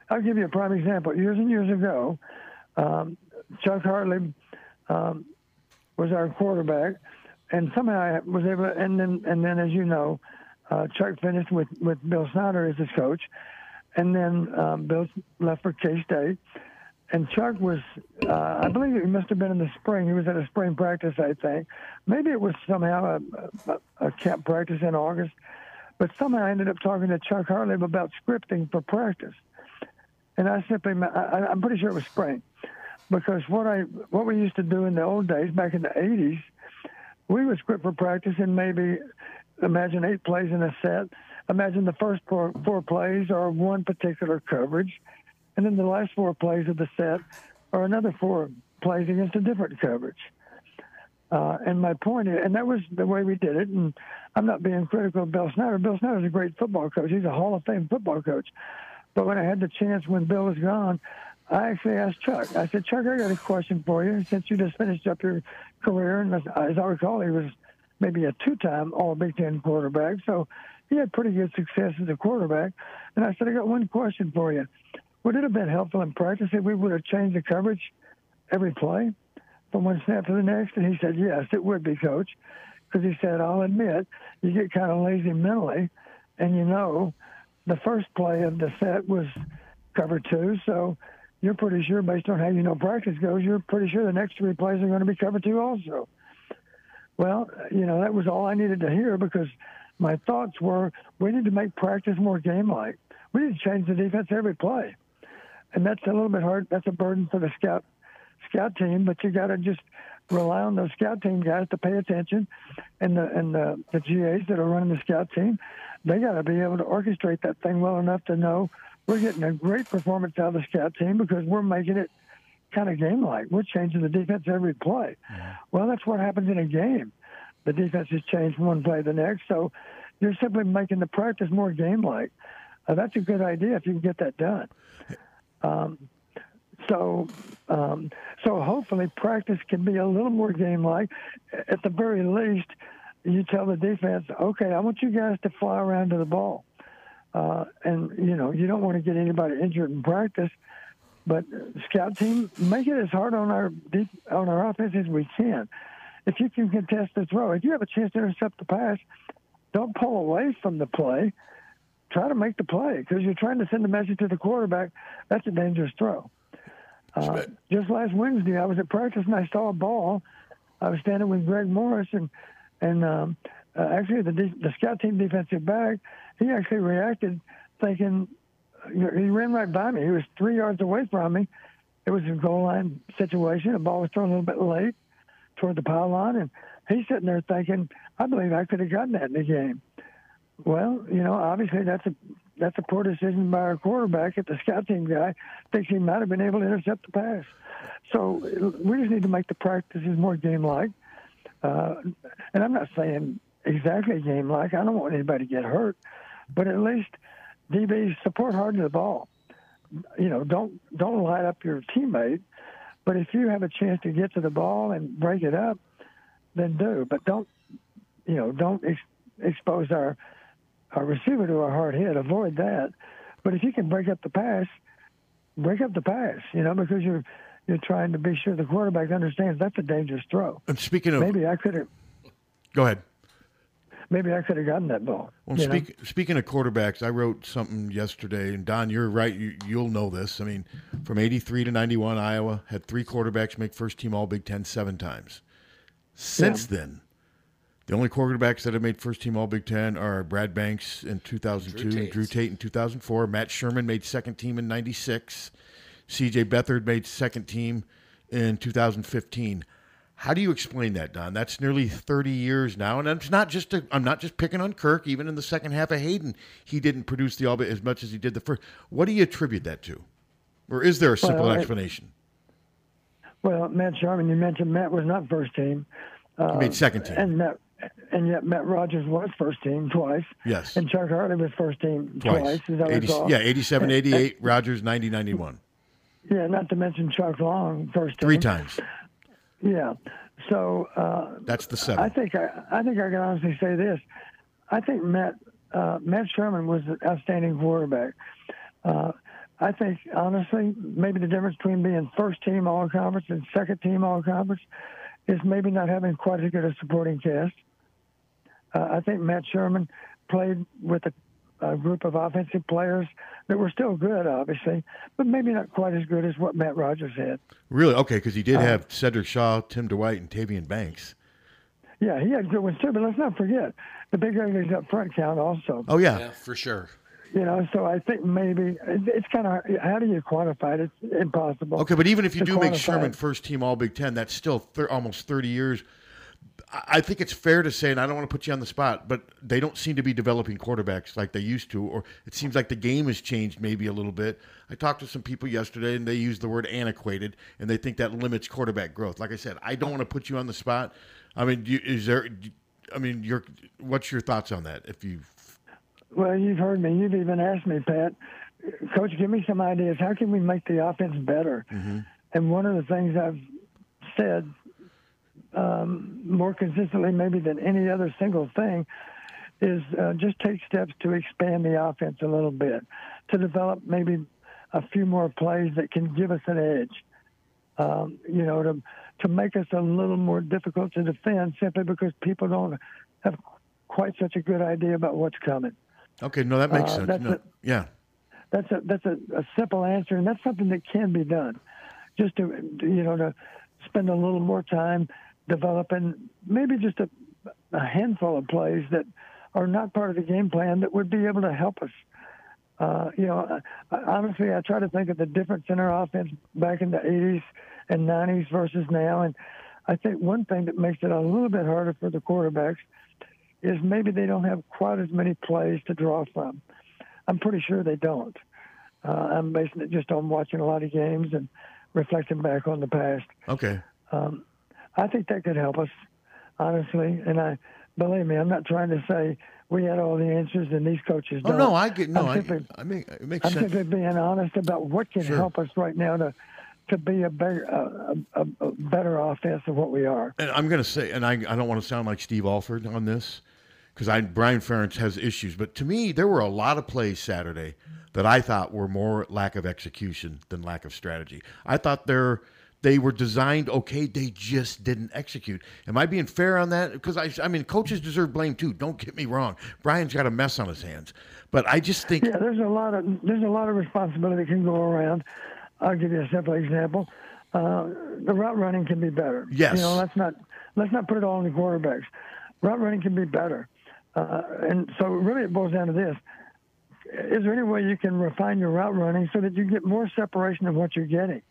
I'll give you a prime example. Years and years ago, um, Chuck Hartlieb um, was our quarterback, and somehow I was able. To, and then, and then, as you know, uh, Chuck finished with with Bill Snyder as his coach, and then um, Bill left for K State. And Chuck was, uh, I believe it must have been in the spring. He was at a spring practice, I think. Maybe it was somehow a, a, a camp practice in August. But somehow I ended up talking to Chuck Hartlieb about scripting for practice. And I simply, I, I'm pretty sure it was spring, because what I what we used to do in the old days, back in the '80s, we would script for practice and maybe imagine eight plays in a set. Imagine the first four, four plays are one particular coverage, and then the last four plays of the set are another four plays against a different coverage. Uh, and my point is, and that was the way we did it. And I'm not being critical of Bill Snyder. Bill Snyder's a great football coach. He's a Hall of Fame football coach. But when I had the chance when Bill was gone, I actually asked Chuck. I said, Chuck, I got a question for you. Since you just finished up your career, and as, I recall, he was maybe a two-time All Big Ten quarterback, so he had pretty good success as a quarterback. And I said, I got one question for you. Would it have been helpful in practice if we would have changed the coverage every play from one snap to the next? And he said, yes, it would be, Coach. Because he said, I'll admit, you get kind of lazy mentally, and you know the first play of the set was cover two, so you're pretty sure, based on how you know practice goes, you're pretty sure the next three plays are going to be cover two also. Well, you know, that was all I needed to hear because my thoughts were we need to make practice more game like. We need to change the defense every play. And that's a little bit hard. That's a burden for the scout scout team, but you got to just rely on those scout team guys to pay attention, and the and the, the GAs that are running the scout team, they got to be able to orchestrate that thing well enough to know we're getting a great performance out of the scout team because we're making it kind of game like. We're changing the defense every play. Well, that's what happens in a game. The defense has changed from one play to the next, so you're simply making the practice more game like. Uh, that's a good idea if you can get that done. Um, so, um, so hopefully practice can be a little more game-like. At the very least, you tell the defense, "Okay, I want you guys to fly around to the ball," uh, and you know you don't want to get anybody injured in practice. But scout team, make it as hard on our on our offense as we can. If you can contest the throw, if you have a chance to intercept the pass, don't pull away from the play. Try to make the play because you're trying to send a message to the quarterback. That's a dangerous throw. Uh, just last Wednesday, I was at practice and I saw a ball. I was standing with Greg Morris and and um, uh, actually the the scout team defensive back. He actually reacted, thinking you know, he ran right by me. He was three yards away from me. It was a goal line situation. The ball was thrown a little bit late toward the pylon, and he's sitting there thinking, I believe I could have gotten that in the game. Well, you know, obviously that's a that's a poor decision by our quarterback. If the scout team guy thinks he might have been able to intercept the pass, so we just need to make the practices more game-like. Uh, and I'm not saying exactly game-like. I don't want anybody to get hurt, but at least DBs support hard to the ball. You know, don't don't light up your teammate, But if you have a chance to get to the ball and break it up, then do. But don't, you know, don't ex- expose our our receiver to a hard hit. Avoid that. But if you can break up the pass, break up the pass. You know, because you're you're trying to be sure the quarterback understands that's a dangerous throw. And speaking of, Maybe I could have go ahead. maybe I could have gotten that ball. Well, speak, speaking of quarterbacks, I wrote something yesterday, and Don, you're right. You, you'll know this. I mean, from '83 to '91, Iowa had three quarterbacks make first team All Big Ten seven times. Since then, the only quarterbacks that have made first team All Big Ten are Brad Banks in 2002, Drew Drew Tate. Tate, in 2004, Matt Sherman made second team in '96, C.J. Beathard made second team in 2015. How do you explain that, Don? That's nearly 30 years now, and it's not just. A, I'm not just picking on Kirk. Even in the second half of Hayden, he didn't produce the all b as much as he did the first. What do you attribute that to, or is there a simple Well, it- explanation? Well, Matt Sherman, you mentioned Matt was not first team. he made um, second team. And Matt, and yet Matt Rodgers was first team twice. Yes. And Chuck Hartlieb was first team twice. Twice. as I 80 recall. yeah, 87, 88, Rodgers, 90, 91. Yeah, not to mention Chuck Long first team. Three times. Yeah. So uh, That's the seven. I think I, I think I can honestly say this. I think Matt uh, Matt Sherman was an outstanding quarterback. Uh, I think honestly, maybe the difference between being first team all conference and second team all conference is maybe not having quite as good a supporting cast. Uh, I think Matt Sherman played with a, a group of offensive players that were still good, obviously, but maybe not quite as good as what Matt Rodgers had. Really? Okay, because he did Uh, have Sedrick Shaw, Tim Dwight, and Tavian Banks. Yeah, he had good ones too, but let's not forget the big uglies up front count also. Oh yeah. Yeah, for sure. You know, so I think maybe it's kind of how do you quantify it? It's impossible. Okay, but even if you do make Sherman it. first team All Big Ten, that's still thir- almost 30 years. I- think it's fair to say, and I don't want to put you on the spot, but they don't seem to be developing quarterbacks like they used to, or it seems like the game has changed maybe a little bit. I talked to some people yesterday, and they used the word antiquated, and they think that limits quarterback growth. Like I said, I don't want to put you on the spot. I mean, do you, is there? I mean, your what's your thoughts on that? If you Well, you've heard me. You've even asked me, Pat. Coach, give me some ideas. How can we make the offense better? And one of the things I've said um, more consistently, maybe than any other single thing, is uh, just take steps to expand the offense a little bit, to develop maybe a few more plays that can give us an edge. Um, you know, to to make us a little more difficult to defend simply because people don't have quite such a good idea about what's coming. Okay, no, that makes Uh, sense. that's No, it. yeah, That's a that's a, a simple answer, and that's something that can be done. Just to you know to spend a little more time developing maybe just a, a handful of plays that are not part of the game plan that would be able to help us. Uh, you know, I, I, honestly, I try to think of the difference in our offense back in the 80s and 90s versus now, and I think one thing that makes it a little bit harder for the quarterbacks is maybe they don't have quite as many plays to draw from. I'm pretty sure they don't. Uh, I'm basing it just on watching a lot of games and reflecting back on the past. okay. I think that could help us, honestly. And I believe me, I'm not trying to say we had all the answers and these coaches Oh don't. no, I get no. I'm I, simply, I mean, it makes I'm sense. simply being honest about what can Sure. help us right now to to be a better a, a, a better offense than what we are. And I'm going to say, and I, I don't want to sound like Steve Alford on this, because I Brian Ferentz has issues. But to me, there were a lot of plays Saturday that I thought were more lack of execution than lack of strategy. I thought they're they were designed okay, they just didn't execute. Am I being fair on that? Because I, I mean, coaches deserve blame too. Don't get me wrong. Brian's got a mess on his hands, but I just think Yeah, there's a lot of there's a lot of responsibility that can go around. I'll give you a simple example. Uh, the route running can be better. Yes. You know, let's not let's not put it all on the quarterbacks. Route running can be better, uh, and so really it boils down to this: Is there any way you can refine your route running so that you get more separation of what you're getting?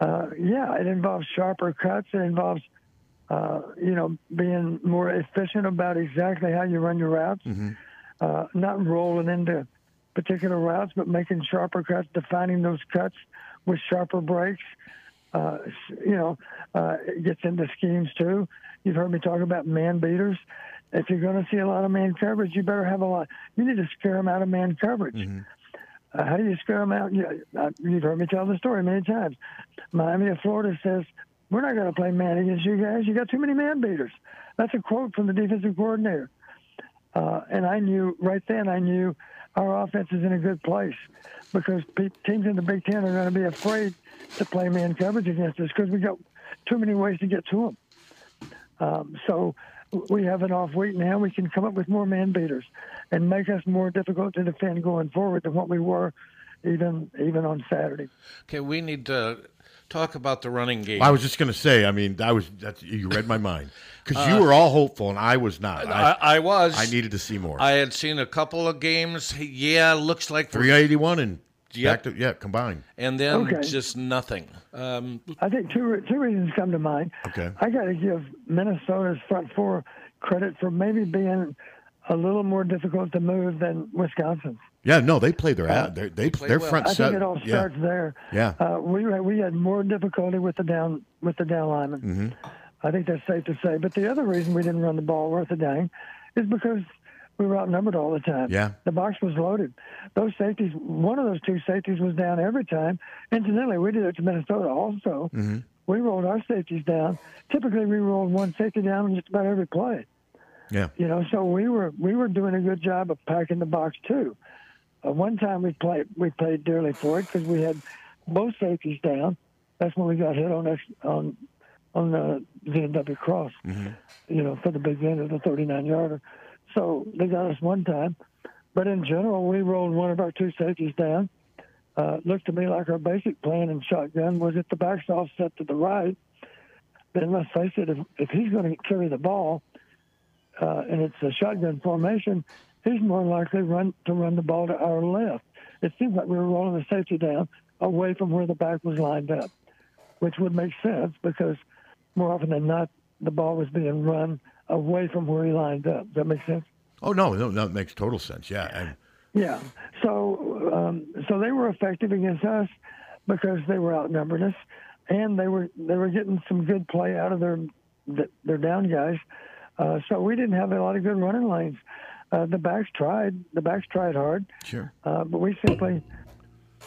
Uh, yeah, it involves sharper cuts. It involves uh, you know being more efficient about exactly how you run your routes uh, not rolling into particular routes, but making sharper cuts, defining those cuts with sharper breaks. Uh, you know, uh, it gets into schemes too. You've heard me talk about man beaters. If you're going to see a lot of man coverage, you better have a lot. You need to scare them out of man coverage. Uh, how do you scare them out? You, uh, you've heard me tell the story many times. Miami of Florida says, We're not going to play man against you guys. You got too many man beaters. That's a quote from the defensive coordinator. Uh, and I knew right then, I knew our offense is in a good place because teams in the Big Ten are going to be afraid to play man coverage against us because we got too many ways to get to them. Um, so we have an off week now. We can come up with more man beaters and make us more difficult to defend going forward than what we were even even on Saturday. Okay, we need to talk about the running game. I was just going to say. I mean, I was. That's, you read my mind because you were all hopeful and I was not. Uh, I, I was. I needed to see more. I had seen a couple of games. Yeah, looks like three eighty one and Yep. back to yeah combined. and then Okay. just nothing. Um, I think two two reasons come to mind. Okay. I got to give Minnesota's front four credit for maybe being a little more difficult to move than Wisconsin's. Yeah, no, they play their ad. They they played their well. front I set. think it all yeah. starts there. Yeah. Uh, we had- we had more difficulty with the down with the down linemen. Mm-hmm. I think that's safe to say. But the other reason we didn't run the ball worth a dang is because we were outnumbered all the time. Yeah. The box was loaded. Those safeties, one of those two safeties was down every time. Incidentally, we did it to Minnesota also. Mm-hmm. We rolled our safeties down. Typically, we rolled one safety down on just about every play. Yeah. You know, so we were we were doing a good job of packing the box too. Uh, one time we played we paid dearly for it because we had both safeties down. That's when we got hit on ex- on on the ZW cross. You know, for the big end of the 39 yarder. So they got us one time, but in general, we rolled one of our two safeties down. Uh, looked to me like our basic plan in shotgun was if the back's offset to the right, then let's face it, if, if he's going to carry the ball, uh, and it's a shotgun formation, he's more likely run to run the ball to our left. It seems like we were rolling the safety down away from where the back was lined up, which would make sense because more often than not, the ball was being run away from where he lined up. Does that make sense? Oh no, no, it makes total sense. Yeah, and Yeah. So um, so they were effective against us because they were outnumbered us, and they were they were getting some good play out of their their down guys. Uh, so we didn't have a lot of good running lanes. Uh, the backs tried. The backs tried hard, sure. uh, but we simply,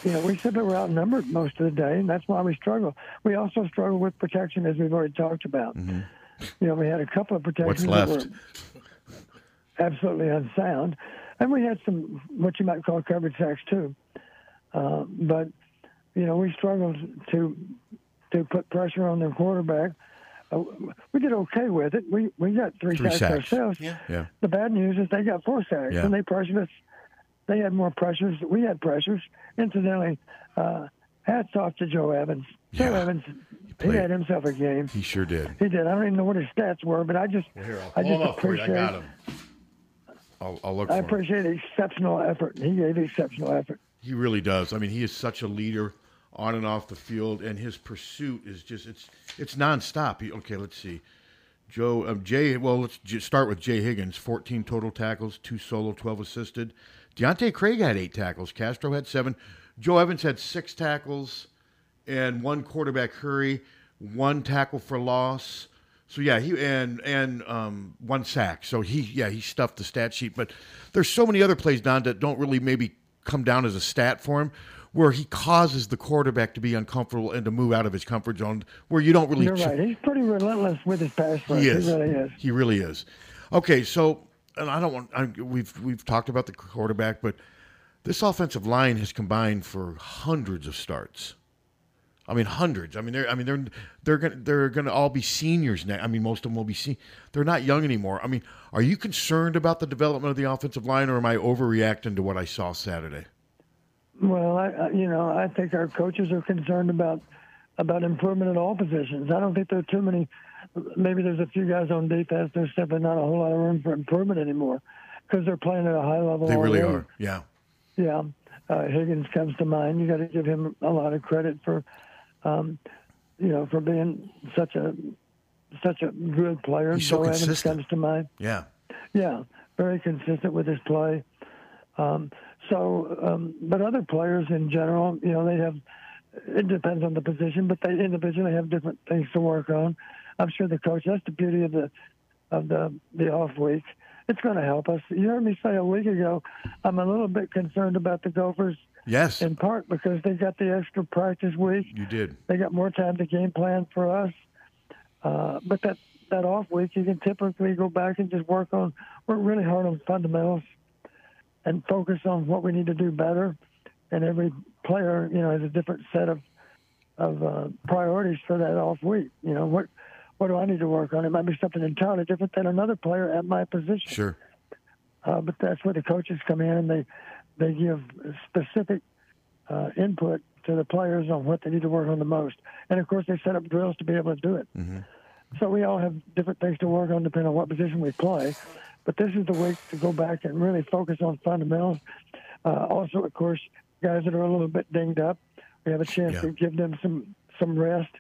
you know, we simply were outnumbered most of the day, and that's why we struggle. We also struggle with protection, as we've already talked about. You know, we had a couple of protections What's that left? were absolutely unsound. And we had some what you might call coverage sacks too. Uh, but you know, we struggled to to put pressure on their quarterback. We did okay with it. We we got three, Three sacks, sacks. ourselves. Yeah. yeah. The bad news is they got four sacks, Yeah. and they pressured us. They had more pressures. We had pressures. Incidentally, uh, hats off to Joe Evans. Joe Yeah. Evans, he played. had himself a game. He sure did. He did. I don't even know what his stats were, but I just, Here, I'll I just up for you. I appreciate, got him. I'll, I'll look I for him. appreciate exceptional effort. He gave exceptional effort. He really does. I mean, he is such a leader on and off the field, and his pursuit is just it's it's nonstop. He, okay, let's see. Joe um, Jay. Well, let's j- start with Jay Higgins. Fourteen total tackles, two solo, twelve assisted. Deontae Craig had eight tackles. Castro had seven. Joe Evans had six tackles, and one quarterback hurry, one tackle for loss. So yeah, he and and um, one sack. So he yeah he stuffed the stat sheet. But there's so many other plays down that don't really maybe come down as a stat for him, where he causes the quarterback to be uncomfortable and to move out of his comfort zone, where you don't really. You're ch- right. He's pretty relentless with his pass rush. He is. really is. He really is. Okay, so and I don't want. I, we've we've talked about the quarterback, but this offensive line has combined for hundreds of starts. I mean, hundreds. I mean, they're. I mean, they're they're gonna they're gonna all be seniors now. I mean, most of them will be sen- They're not young anymore. I mean, are you concerned about the development of the offensive line, or am I overreacting to what I saw Saturday? Well, I, I, you know, I think our coaches are concerned about about improvement at all positions. I don't think there are too many. Maybe there's a few guys on defense. There's simply not a whole lot of room for improvement anymore because they're playing at a high level. They really are. Yeah. Yeah, uh, Higgins comes to mind. You got to give him a lot of credit for, um, you know, for being such a such a good player. He's so Evans consistent. comes to mind. Yeah. Yeah, very consistent with his play. Um, so, um, but other players in general, you know, they have. It depends on the position, but they individually have different things to work on. I'm sure the coach. That's the beauty of the of the the off week. It's going to help us. You heard me say a week ago. I'm a little bit concerned about the Gophers Yes, in part because they got the extra practice week. you did. They got more time to game plan for us. Uh, but that that off week, you can typically go back and just work on work really hard on fundamentals and focus on what we need to do better. And every player, you know, has a different set of of uh, priorities for that off week. You know, what what do I need to work on? It might be something entirely different than another player at my position. Sure. Uh, but that's where the coaches come in and they they give specific uh, input to the players on what they need to work on the most. And of course, they set up drills to be able to do it. So we all have different things to work on depending on what position we play. But this is the week to go back and really focus on fundamentals. Uh, also, of course, guys that are a little bit dinged up, we have a chance Yeah. to give them some some rest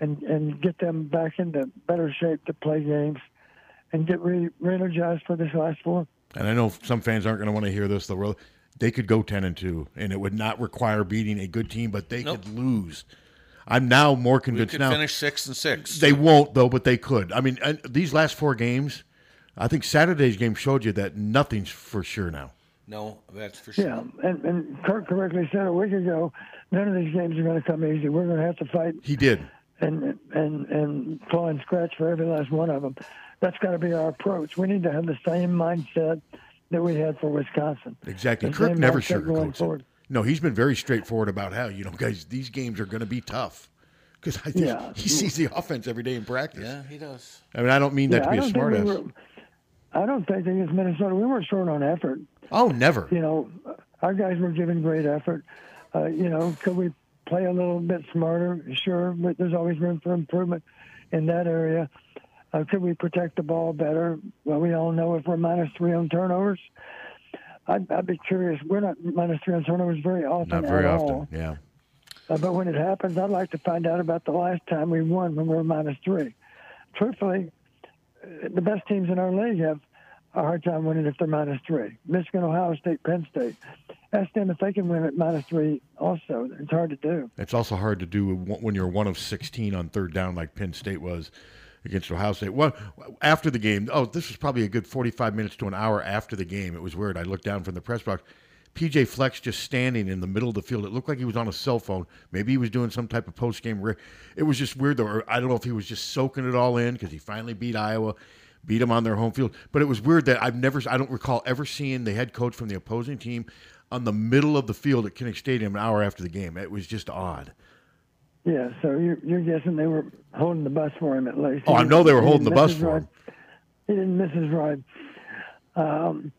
and and get them back into better shape to play games and get re- re-energized for this last four. And I know some fans aren't going to want to hear this. Though they could go ten and two, and it would not require beating a good team, but they Nope. could lose. I'm now more convinced. We convinced could now. finish six and six. They won't though, but they could. I mean, and these last four games, I think Saturday's game showed you that nothing's for sure now. no, that's for sure. Yeah, and, and Kirk correctly said a week ago, none of these games are going to come easy. We're going to have to fight He did. and and and claw and scratch for every last one of them. That's got to be our approach. We need to have the same mindset that we had for Wisconsin. Exactly. The Kirk never sugarcoats it. No, he's been very straightforward about how you know, guys, these games are going to be tough because I think Yeah. he sees the offense every day in practice. Yeah, he does. I mean, I don't mean that Yeah, to be a don't I don't think against Minnesota we weren't short on effort. Oh, never. You know, our guys were giving great effort. Uh, you know, could we play a little bit smarter? Sure, but there's always room for improvement in that area. Uh, could we protect the ball better? Well, we all know if we're minus three on turnovers, I'd, I'd be curious. We're not minus three on turnovers very often. Not very often. all. Yeah. Uh, but when it happens, I'd like to find out about the last time we won when we were minus three. Truthfully, the best teams in our league have a hard time winning if they're minus three. Michigan, Ohio State, Penn State. Ask them if they can win at minus three. Also, it's hard to do. It's also hard to do when you're one of 16 on third down, like Penn State was against Ohio State. Well, after the game, oh, this was probably a good 45 minutes to an hour after the game. It was weird. I looked down from the press box. PJ Fleck just standing in the middle of the field. It looked like he was on a cell phone. Maybe he was doing some type of post game. Re- it was just weird, though. Or I don't know if he was just soaking it all in because he finally beat Iowa, beat them on their home field. But it was weird that I've never, I don't recall ever seeing the head coach from the opposing team on the middle of the field at Kinnick Stadium an hour after the game. It was just odd. Yeah, so you're, you're guessing they were holding the bus for him at least. Oh, I know they were holding the bus for him. He didn't miss his ride. Um,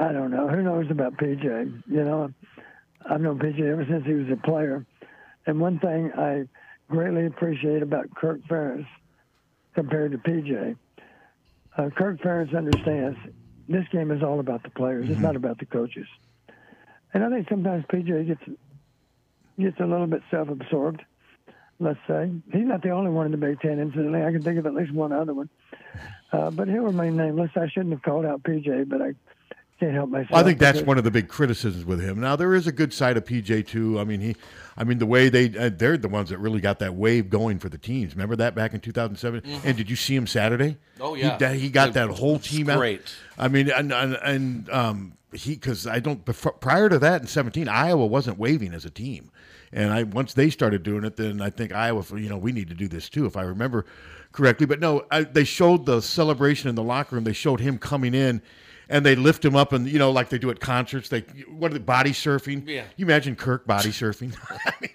I don't know. Who knows about PJ? You know, I've known PJ ever since he was a player. And one thing I greatly appreciate about Kirk Ferentz compared to PJ, uh, Kirk Ferentz understands this game is all about the players. It's not about the coaches. And I think sometimes PJ gets gets a little bit self-absorbed. Let's say he's not the only one in the Big Ten. Incidentally, I can think of at least one other one. Uh, but he'll remain nameless. I shouldn't have called out PJ, but I can't help myself. Well, I think that's because- one of the big criticisms with him. Now there is a good side of PJ too. I mean, he, I mean the way they uh, they're the ones that really got that wave going for the teams. Remember that back in 2007? And did you see him Saturday? Mm-hmm. Oh, He- yeah. that- he, got It that whole team out. great. I mean, and and, and um, he because I don't before, prior to that in 17, Iowa wasn't waving as a team, and I once they started doing it, then I think Iowa, you know, we need to do this too, if I remember correctly. But no, I, they showed the celebration in the locker room. They showed him coming in. And they lift him up, and you know, like they do at concerts. They what are they body surfing? Yeah. You imagine Kirk body surfing?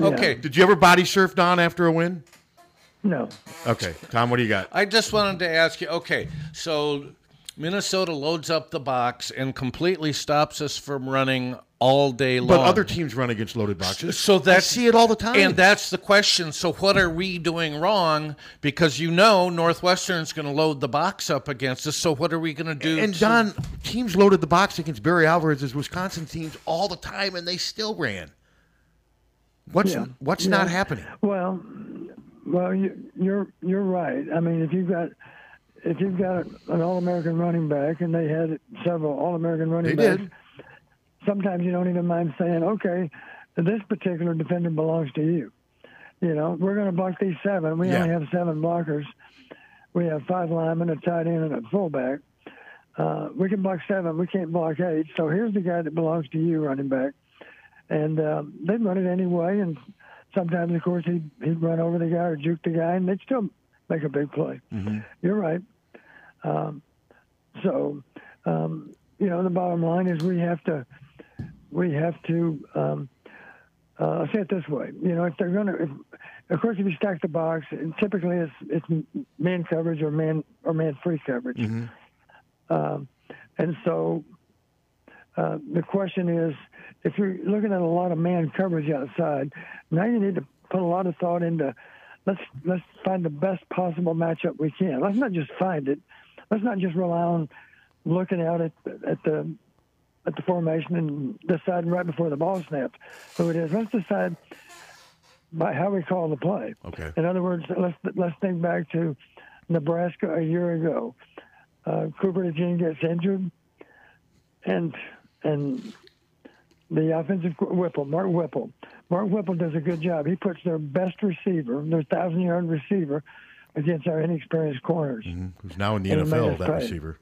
Okay. Did you ever body surf Don after a win? no. Okay, Tom, what do you got? I just wanted to ask you. Okay, so Minnesota loads up the box and completely stops us from running all day long. But other teams run against loaded boxes. So I that's see it all the time. And that's the question. So what are we doing wrong? Because you know Northwestern's going to load the box up against us. So what are we going to do? And to- Don, teams loaded the box against Barry Alvarez's Wisconsin teams all the time, and they still ran. What's Yeah. what's Yeah. not happening? Well, well, you, you're you're right. I mean, if you've got if you've got an All-American running back, and they had several All-American running They backs, did. sometimes you don't even mind saying, okay, this particular defender belongs to you. You know, we're going to block these seven. We Yeah. only have seven blockers. We have five linemen, a tight end, and a fullback. Uh, we can block seven. We can't block eight. So here's the guy that belongs to you, running back. and um, they'd run it anyway. And sometimes, of course, he'd, he'd run over the guy or juke the guy, and they'd still make a big play. You're right. Um, so, um, you know, the bottom line is we have to we have to um, uh, I'll say it this way. You know, if they're going to, of course, if you stack the box, and typically it's it's man coverage or man or man free coverage. Um, and so uh, the question is, if you're looking at a lot of man coverage outside, now you need to put a lot of thought into let's let's find the best possible matchup we can. Let's not just find it. Let's not just rely on looking out at at the at the formation and deciding right before the ball snaps who it is. Let's decide by how we call the play. Okay. In other words, let's let's think back to Nebraska a year ago. Uh, Cooper DeJean gets injured, and and the offensive Whipple, Mark Whipple. Mark Whipple does a good job. He puts their best receiver, their thousand yard receiver, against our inexperienced corners. Who's now in the And NFL, that pay. receiver.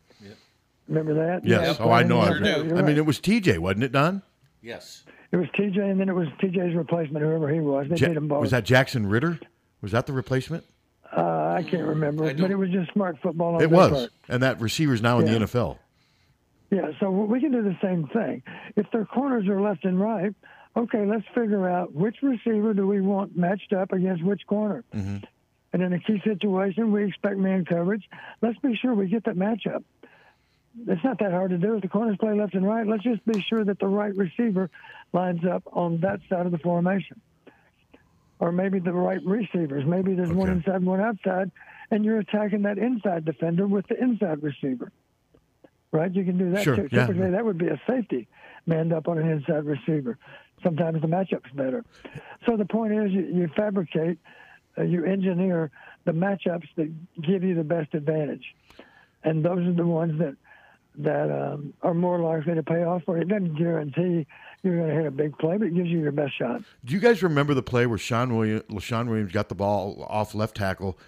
Remember that? Yes. Yeah, oh, I know. Brian, I, Sure do. I mean, it was TJ, wasn't it, Don? Yes. it was TJ, and then it was TJ's replacement, whoever he was. They Ja- made him both. was that Jackson Ritter? Was that the replacement? Uh, I can't remember, I but it was just smart football. On It was. part. And that receiver's now in the NFL. Yeah, so we can do the same thing. If their corners are left and right, okay, let's figure out which receiver do we want matched up against which corner. Mm-hmm. And in a key situation, we expect man coverage. Let's be sure we get that matchup. It's not that hard to do. If the corners play left and right, let's just be sure that the right receiver lines up on that side of the formation. Or maybe the right receivers. Maybe there's one Okay. inside, one outside, and you're attacking that inside defender with the inside receiver. Right? You can do that Sure, too. yeah. Typically, that would be a safety manned up on an inside receiver. Sometimes the matchup's better. So the point is, you, you fabricate, you engineer the matchups that give you the best advantage, and those are the ones that that um, are more likely to pay off for you. It doesn't guarantee you're going to hit a big play, but it gives you your best shot. Do you guys remember the play where Sean Williams, Leshon Williams got the ball off left tackle?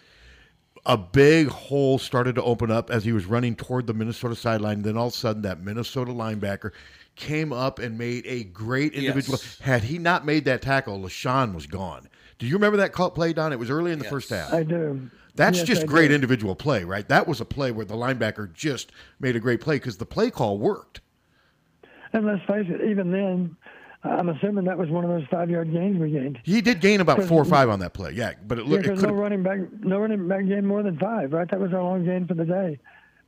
A big hole started to open up as he was running toward the Minnesota sideline. Then all of a sudden, that Minnesota linebacker came up and made a great individual. Yes. Had he not made that tackle, Leshon was gone. Do you remember that call, play, Don? It was early in the Yes. first half. I do. That's Yes, just I great do. individual play, right? That was a play where the linebacker just made a great play because the play call worked. And let's face it, even then, I'm assuming that was one of those five yard gains we gained. He did gain about four or five on that play, yeah. But it, Yeah, looked it because no running back, no running back gained more than five, right? That was our long gain for the day,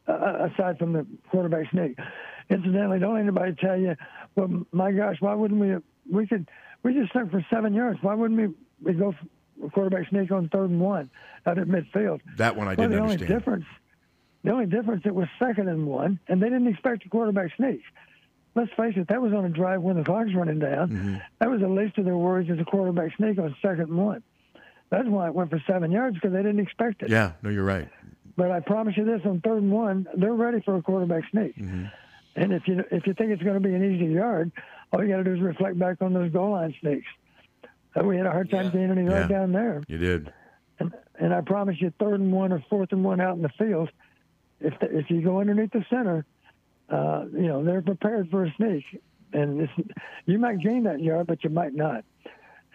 uh, aside from the quarterback sneak. Incidentally, don't anybody tell you, well, my gosh, why wouldn't we? We could, we just stuck for seven yards. Why wouldn't we? We go quarterback sneak on third and one out at midfield. that one I didn't the only difference, the only difference, it was second and one, and they didn't expect a quarterback sneak. Let's face it, that was on a drive when the clock's running down. Mm-hmm. That was the least of their worries as a quarterback sneak on second and one. That's why it went for seven yards because they didn't expect it. Yeah, no, you're right. But I promise you this: on third and one, they're ready for a quarterback sneak. Mm-hmm. And if you if you think it's going to be an easy yard, all you got to do is reflect back on those goal line sneaks. Uh, we had a hard time Yeah. gaining any right Yeah. down there. You did. And, and I promise you, third and one or fourth and one out in the field, if the, if you go underneath the center, uh, you know they're prepared for a sneak, and you might gain that yard, but you might not.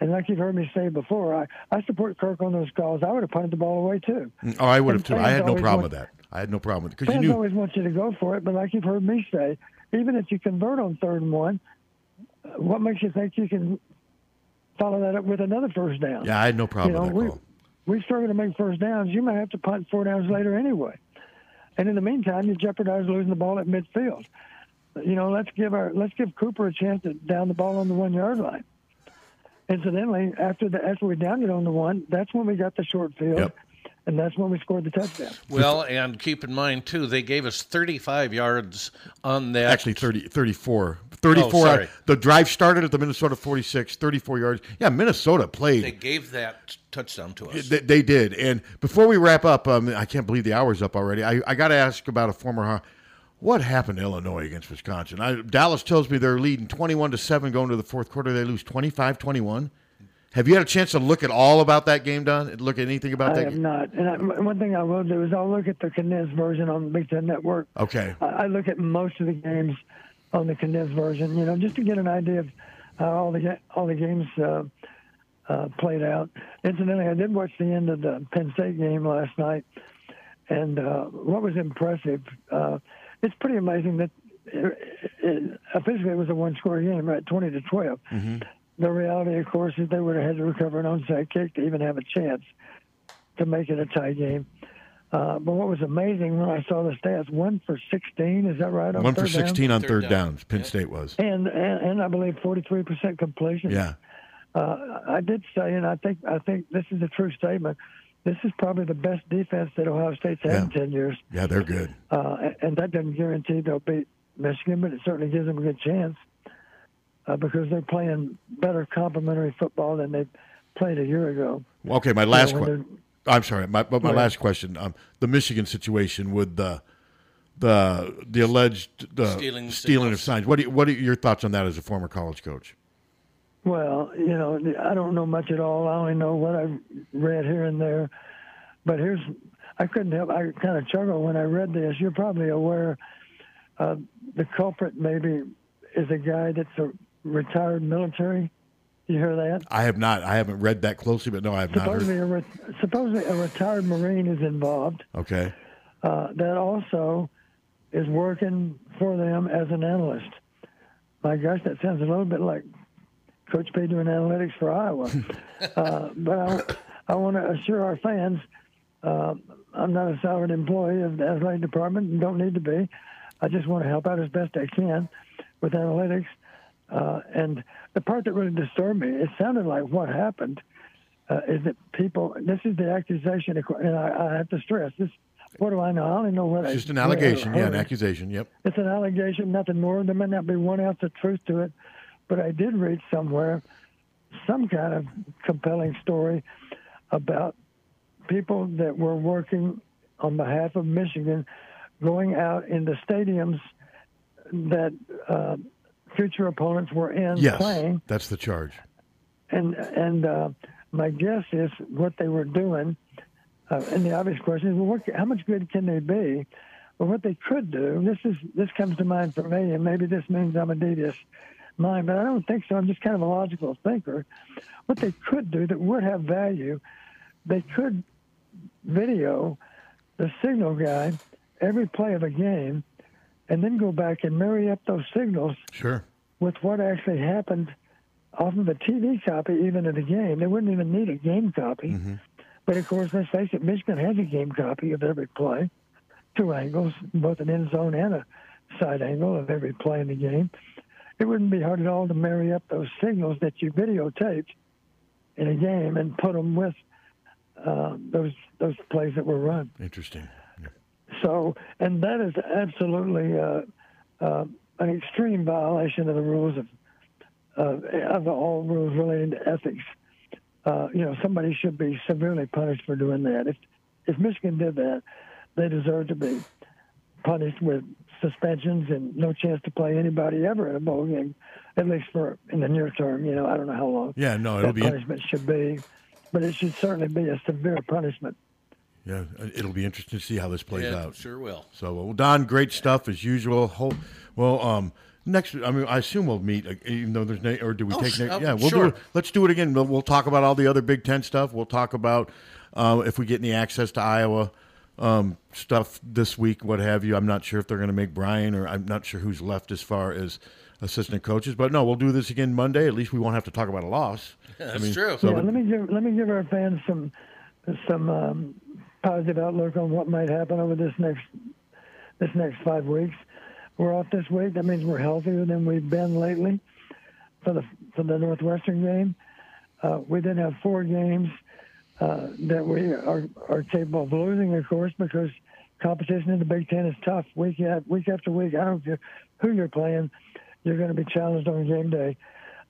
And like you've heard me say before, I, I support Kirk on those calls. I would have punted the ball away too. Oh, I would have too. I had no problem want- with that. I had no problem with it because you knew. always want you to go for it, but like you've heard me say, even if you convert on third and one, uh, what makes you think you can follow that up with another first down? Yeah, I had no problem you know, with that we, we struggle to make first downs. You might have to punt four downs later anyway. And in the meantime, you jeopardize losing the ball at midfield. You know, let's give our let's give Cooper a chance to down the ball on the one yard line. Incidentally, after the after we downed it on the one, that's when we got the short field, Yep. And that's when we scored the touchdown. Well, and keep in mind too, they gave us 35 yards on that. Actually, 30, 34. 34. Oh, sorry. the drive started at the Minnesota 46, 34 yards. Yeah, Minnesota played. they gave that touchdown to us. They, they did. And before we wrap up, um, I can't believe the hour's up already. I, I got to ask about a former. Huh, what happened to Illinois against Wisconsin? I, Dallas tells me they're leading 21 to 7 going to the fourth quarter. They lose 25 21. Have you had a chance to look at all about that game, Don? Look at anything about I that have game? not. And I, one thing I will do is I'll look at the condensed version on the Big Ten Network. Okay. I, I look at most of the games on the condensed version, you know, just to get an idea of, how all the all the games uh, uh, played out. Incidentally, I did watch the end of the Penn State game last night, and uh, what was impressive, uh, it's pretty amazing that it, it, officially it was a one-score game, right, twenty to 12 The reality, of course, is they would have had to recover an onside kick to even have a chance to make it a tie game. Uh, but what was amazing when I saw the stats, one for 16, is that right? on One for third down? 16 on Third third, down. downs. Penn State was. And, and and I believe 43% completion. Yeah. Uh, I did say, and I think I think this is a true statement. This is probably the best defense that Ohio State's had in 10 years, Yeah, they're good. uh, and- and that doesn't guarantee they'll beat Michigan, but it certainly gives them a good chance uh, because they're playing better complementary football than they played a year ago. Okay, my last when question. I'm sorry, my, but my Right. last question. Um, the Michigan situation with the the the alleged the Stealing stealing of signs. What do you, what are your thoughts on that as a former college coach? Well, you know, I don't know much at all. I only know what I've read here and there. But here's, I couldn't help, I kind of chuckled when I read this. You're probably aware uh, the culprit maybe is a guy that's a retired military. You hear that? I have not. I haven't read that closely, but no, I have not heard. a, re- supposedly a retired Marine is involved Okay. uh, that also is working for them as an analyst. My gosh, that sounds a little bit like Coach P doing analytics for Iowa. uh, but I, I want to assure our fans uh, I'm not a salaried employee of the athletic department and don't need to be. I just want to help out as best I can with analytics. Uh, and the part that really disturbed me, it sounded like what happened uh, is that people, this is the accusation, and I, I have to stress this. What do I know? I only know what It's just an allegation. Yeah, an accusation. Yep. It's an allegation, nothing more. There may not be one ounce of truth to it, but I did read somewhere some kind of compelling story about people that were working on behalf of Michigan going out in the stadiums that uh, future opponents were in Yes, playing that's the charge. and and uh, my guess is what they were doing. Uh, and the obvious question is, well, what, how much good can they be? Well, what they could do. This is this comes to mind for me, and maybe this means I'm a devious mind, but I don't think so. I'm just kind of a logical thinker. What they could do that would have value, they could video the signal guy every play of a game, and then go back and marry up those signals Sure. with what actually happened off of a TV copy, even in the game. They wouldn't even need a game copy. But of course, let's face it, Michigan has a game copy of every play, two angles, both an end zone and a side angle of every play in the game. It wouldn't be hard at all to marry up those signals that you videotaped in a game and put them with uh, those those plays that were run. Interesting. So, and that is absolutely uh, uh, an extreme violation of the rules of uh, of all rules relating to ethics. Uh, you know, somebody should be severely punished for doing that. If if Michigan did that, they deserve to be punished with suspensions and no chance to play anybody ever in a bowl game, at least for in the near term. You know, I don't know how long Yeah. No, it'll that be. punishment should be, but it should certainly be a severe punishment. Yeah, it'll be interesting to see how this plays Yeah, out. sure will. So, well, Don, great stuff as usual. Hope, well, um, next, I mean, I assume we'll meet, even though there's, na- or do we Oh, take? sh- na- uh, yeah, we'll sure. do it. Let's do it again. We'll, we'll talk about all the other Big Ten stuff. We'll talk about uh, if we get any access to Iowa um, stuff this week, what have you. I'm not sure if they're going to make Brian, or I'm not sure who's left as far as assistant coaches. But no, we'll do this again Monday. At least we won't have to talk about a loss. That's true. So yeah, let me give let me give our fans some some um, positive outlook on what might happen over this next this next five weeks. We're off this week. That means we're healthier than we've been lately for the for the Northwestern game. Uh, we then have four games uh, that we are are capable of losing, of course, because competition in the Big Ten is tough. Week after week after week, I don't care who you're playing, you're going to be challenged on game day.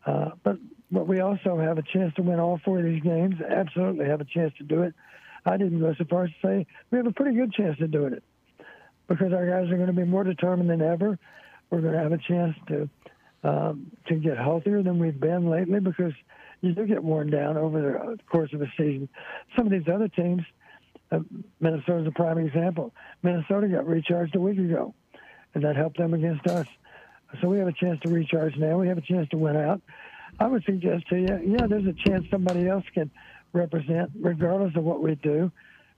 Uh, but but we also have a chance to win all four of these games. Absolutely have a chance to do it. I didn't go so far as to say we have a pretty good chance of doing it because our guys are going to be more determined than ever. We're going to have a chance to um, to get healthier than we've been lately because you do get worn down over the course of a season. Some of these other teams, uh, Minnesota's a prime example. Minnesota got recharged a week ago, and that helped them against us. So we have a chance to recharge now. We have a chance to win out. I would suggest to you, yeah, there's a chance somebody else can represent, regardless of what we do.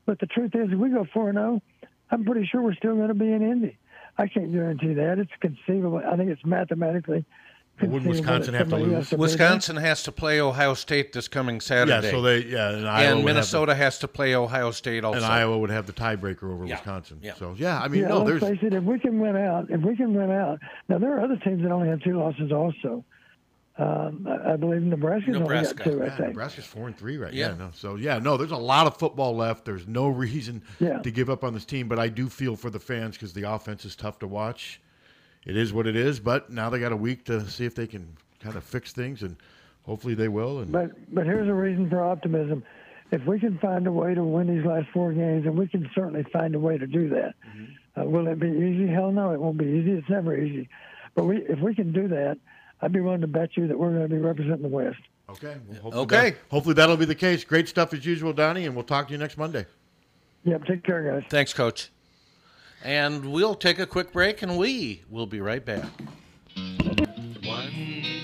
But the truth is, if we go four and zero, I'm pretty sure we're still going to be in Indy. I can't guarantee that. It's conceivable. I think it's mathematically. Wouldn't conceivable Wisconsin have to lose? else Wisconsin has to play Ohio State this coming Saturday. Yeah, Saturday. so they yeah, and, Iowa and would have Minnesota has to play Ohio State also. and Iowa would have the tiebreaker over Yeah. Wisconsin. Yeah. So yeah, I mean, Yeah, no, let's there's face it. If we can win out, if we can win out, now there are other teams that only have two losses. Also, um, I, I believe Nebraska's Nebraska. only got two. I Yeah, think. Nebraska's four and three right Yeah. yeah. No, so yeah, no, there's a lot of football left. There's no reason Yeah. to give up on this team, but I do feel for the fans because the offense is tough to watch. It is what it is, but now they got a week to see if they can kind of fix things, and hopefully they will. And But but here's a reason for optimism. If we can find a way to win these last four games, and we can certainly find a way to do that, Mm-hmm. uh, will it be easy? Hell no, it won't be easy. It's never easy. But we, if we can do that, I'd be willing to bet you that we're going to be representing the West. okay, well, hopefully Okay. that- hopefully that'll be the case. Great stuff as usual, Donnie, and we'll talk to you next Monday. Yep, take care, guys. Thanks, Coach. And we'll take a quick break, and we will be right back.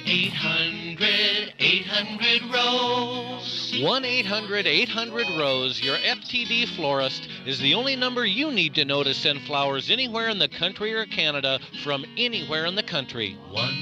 800 800 Rose. 1 800 800 Rose, your FTD florist, is the only number you need to know to send flowers anywhere in the country or Canada from anywhere in the country. 1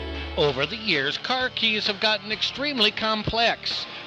Over the years, car keys have gotten extremely complex.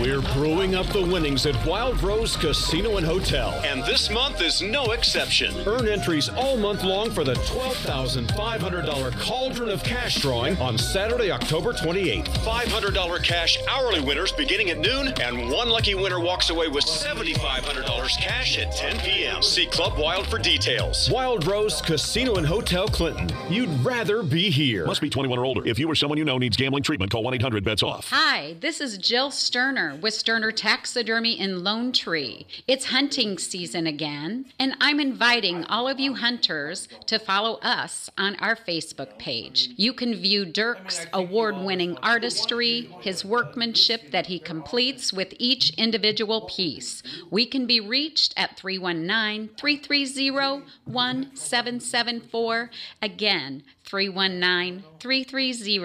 We're brewing up the winnings at Wild Rose Casino and Hotel. And this month is no exception. Earn entries all month long for the $12,500 Cauldron of Cash drawing on Saturday, October 28th. $500 cash hourly winners beginning at noon, and one lucky winner walks away with $7,500 cash at 10 p.m. See Club Wild for details. Wild Rose Casino and Hotel Clinton. You'd rather be here. Must be 21 or older. If you or someone you know needs gambling treatment, call 1 800 bets off. Hi, this is Jill Sterner with Sterner Taxidermy in Lone Tree. It's hunting season again, and I'm inviting all of you hunters to follow us on our Facebook page. You can view Dirk's award winning artistry, his workmanship that he completes with each individual piece. We can be reached at 319 330 1774. Again, 319 330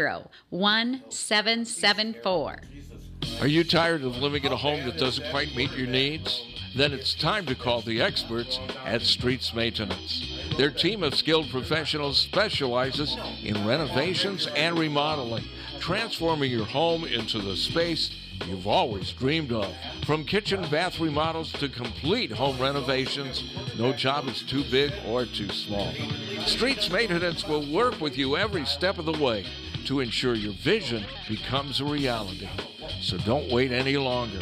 1774. Are you tired of living in a home that doesn't quite meet your needs? Then it's time to call the experts at Streets Maintenance. Their team of skilled professionals specializes in renovations and remodeling, transforming your home into the space you've always dreamed of. From kitchen bath remodels to complete home renovations, no job is too big or too small. Streets Maintenance will work with you every step of the way to ensure your vision becomes a reality. So don't wait any longer.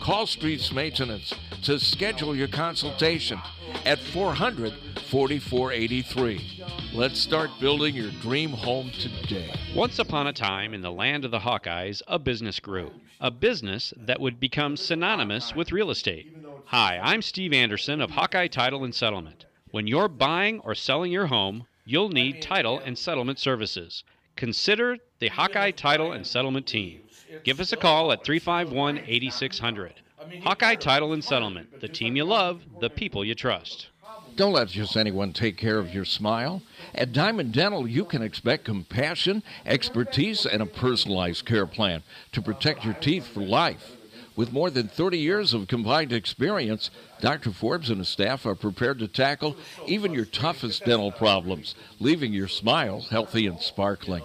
Call Streets Maintenance to schedule your consultation at 400 4483. Let's start building your dream home today. Once upon a time in the land of the Hawkeyes, a business grew. A business that would become synonymous with real estate. Hi, I'm Steve Anderson of Hawkeye Title and Settlement. When you're buying or selling your home, you'll need title and settlement services. Consider the Hawkeye Title and Settlement team. Give us a call at 351 8600. Hawkeye Title and Settlement, the team you love, the people you trust. Don't let just anyone take care of your smile. At Diamond Dental, you can expect compassion, expertise, and a personalized care plan to protect your teeth for life. With more than 30 years of combined experience, Dr. Forbes and his staff are prepared to tackle even your toughest dental problems, leaving your smile healthy and sparkling.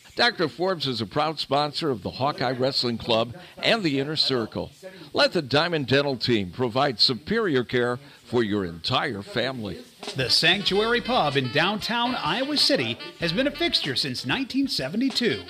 Dr. Forbes is a proud sponsor of the Hawkeye Wrestling Club and the Inner Circle. Let the Diamond Dental team provide superior care for your entire family. The Sanctuary Pub in downtown Iowa City has been a fixture since 1972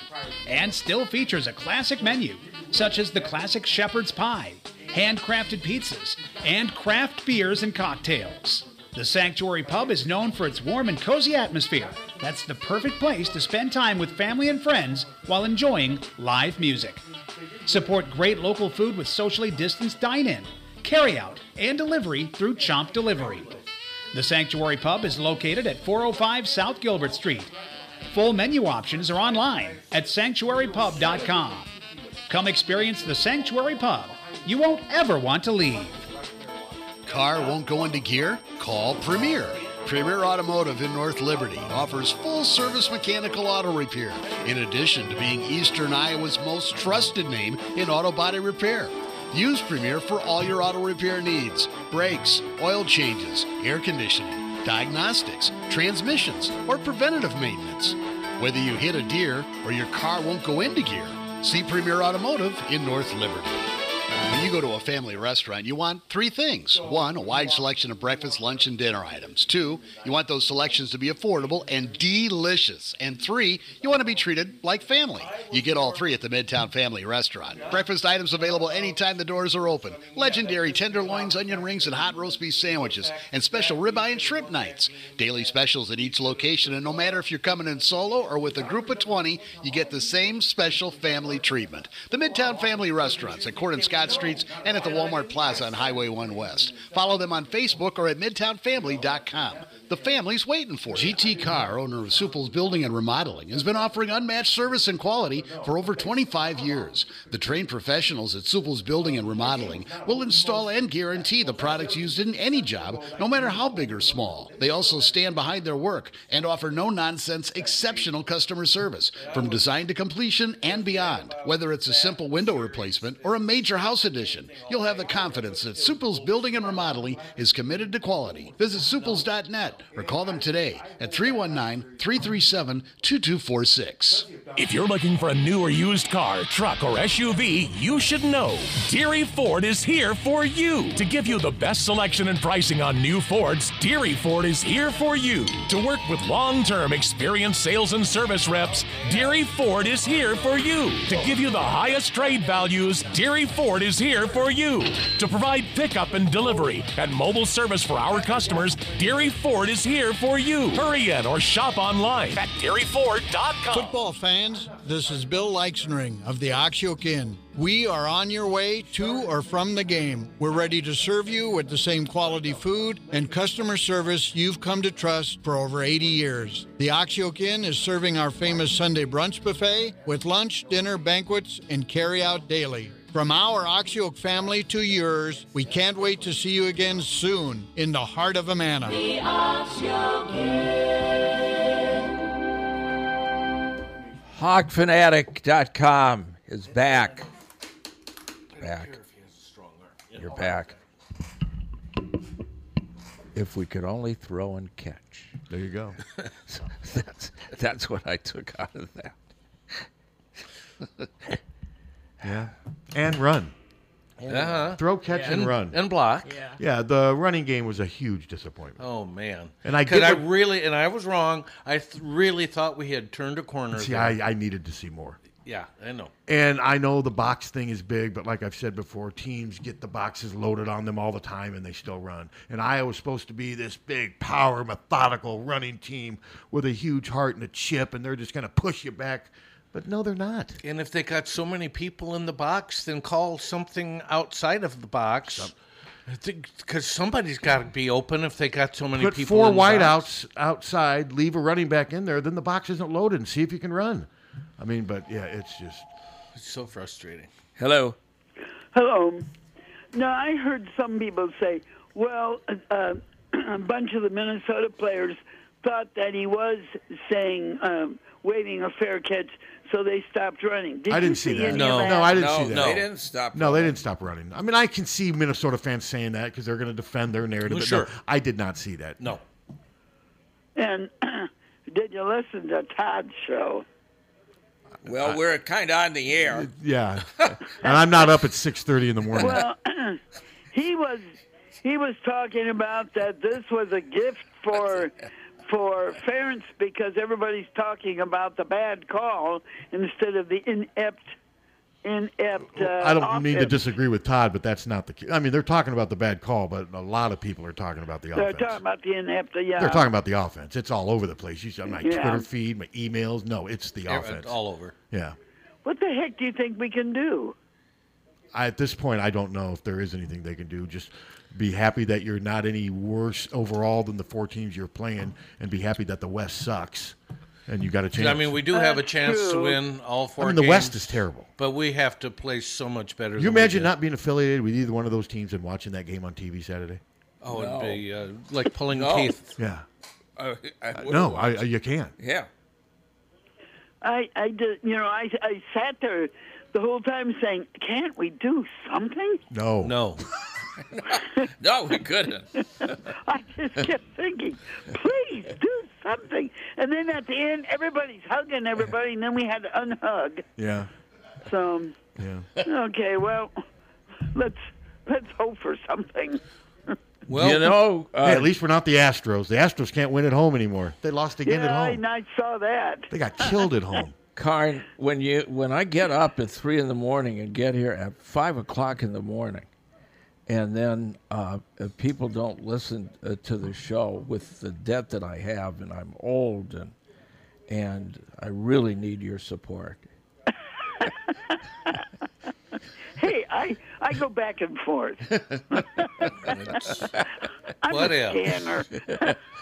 and still features a classic menu such as the classic shepherd's pie, handcrafted pizzas, and craft beers and cocktails. The Sanctuary Pub is known for its warm and cozy atmosphere. That's the perfect place to spend time with family and friends while enjoying live music. Support great local food with socially distanced dine in, carry out, and delivery through Chomp Delivery. The Sanctuary Pub is located at 405 South Gilbert Street. Full menu options are online at sanctuarypub.com. Come experience the Sanctuary Pub. You won't ever want to leave. Car won't go into gear? Call Premier. Premier Automotive in North Liberty offers full service mechanical auto repair, in addition to being Eastern Iowa's most trusted name in auto body repair. Use Premier for all your auto repair needs brakes, oil changes, air conditioning, diagnostics, transmissions, or preventative maintenance. Whether you hit a deer or your car won't go into gear, see Premier Automotive in North Liberty. When you go to a family restaurant, you want three things. One, a wide selection of breakfast, lunch, and dinner items. Two, you want those selections to be affordable and delicious. And three, you want to be treated like family. You get all three at the Midtown Family Restaurant. Breakfast items available anytime the doors are open. Legendary tenderloins, onion rings, and hot roast beef sandwiches. And special ribeye and shrimp nights. Daily specials at each location. And no matter if you're coming in solo or with a group of 20, you get the same special family treatment. The Midtown Family Restaurants at Court and Streets and at the Walmart Plaza on Highway 1 West. Follow them on Facebook or at MidtownFamily.com. The family's waiting for you. GT Carr, owner of Supple's Building and Remodeling, has been offering unmatched service and quality for over 25 years. The trained professionals at Supple's Building and Remodeling will install and guarantee the products used in any job, no matter how big or small. They also stand behind their work and offer no nonsense, exceptional customer service from design to completion and beyond. Whether it's a simple window replacement or a major house addition, you'll have the confidence that Supple's Building and Remodeling is committed to quality. Visit supples.net or call them today at 319 337 2246. If you're looking for a new or used car, truck, or SUV, you should know Deery Ford is here for you. To give you the best selection and pricing on new Fords, Deery Ford is here for you. To work with long term experienced sales and service reps, Deery Ford is here for you. To give you the highest trade values, Deery Ford is here for you. To provide pickup and delivery and mobile service for our customers, Deery Ford is here for you. Hurry in or shop online at DeeryFord.com. Football fans, this is Bill Leixenring of the Oxyoke Inn. We are on your way to or from the game. We're ready to serve you with the same quality food and customer service you've come to trust for over 80 years. The Oxyoke Inn is serving our famous Sunday brunch buffet with lunch, dinner, banquets, and carry out daily. From our Oxyoke family to yours, we can't wait to see you again soon in the heart of Amana. HawkFanatic.com is back. Back. You're back. If we could only throw and catch. There you go. that's, that's what I took out of that. Yeah. And run. Uh-huh. Throw, catch, Yeah. and, And- run. and block. Yeah. Yeah, the running game was a huge disappointment. Oh man! And I 'Cause get I what- really and I was wrong. I th- really thought we had turned a corner. See, there. I, I needed to see more. yeah, I know. And I know the box thing is big, but like I've said before, teams get the boxes loaded on them all the time and they still run. And Iowa's supposed to be this big, power, methodical running team with a huge heart and a chip, and they're just going to push you back. But no, they're not. And if they got so many people in the box, then call something outside of the box. Because somebody's got to be open if they got so many Put people. four in the box. wideouts outside, leave a running back in there, then the box isn't loaded, and see if you can run. I mean, but yeah, it's just. It's so frustrating. Hello. Hello. Now, I heard some people say, well, uh, a bunch of the Minnesota players thought that he was saying, um, waving a fair catch, so they stopped running. Did I didn't see that. No, of no, I didn't No, see that. no. they didn't stop No, they didn't stop running. I mean, I can see Minnesota fans saying that because they're going to defend their narrative. Well, but sure. no, I did not see that. No. And did you listen to Todd's show? Well, we're kind of on the air. Yeah, and I'm not up at six thirty in the morning. Well, he was he was talking about that this was a gift for for fairness because everybody's talking about the bad call instead of the inept inept. Uh, I don't mean to disagree with Todd, but that's not the. key. I mean, they're talking about the bad call, but a lot of people are talking about the They're offense. talking about the inept. Yeah, They're talking about the offense. It's all over the place. You see on my Yeah. Twitter feed, my emails. No, it's the Yeah, offense. It's all over. Yeah. What the heck do you think we can do? I, at this point, I don't know if there is anything they can do. Just be happy that you're not any worse overall than the four teams you're playing, and be happy that the West sucks, and you got a chance. I mean, we do have a chance to win all four. I mean, the West is terrible. but we have to play so much better. You than we imagine did. not being affiliated with either one of those teams and watching that game on TV Saturday? Oh, No. it'd be uh, like pulling No. teeth. Yeah. Uh, I Uh, no, watch. I, you can't. Yeah. I I did. You know, I I sat there the whole time saying, "Can't we do something?" No. No. No, we couldn't. I just kept thinking, please do something. And then at the end, everybody's hugging everybody, and then we had to unhug. Yeah. So, Yeah. okay, well, let's let's hope for something. Well, you know, uh, Hey, at least we're not the Astros. The Astros can't win at home anymore. They lost again yeah, at I, home. I saw that. They got killed at home. Karn, when you when I get up at three in the morning and get here at five o'clock in the morning, and then uh, if people don't listen uh, to the show with the debt that I have, and I'm old, and and I really need your support. Hey, I I go back and forth. I'm What a if? scanner.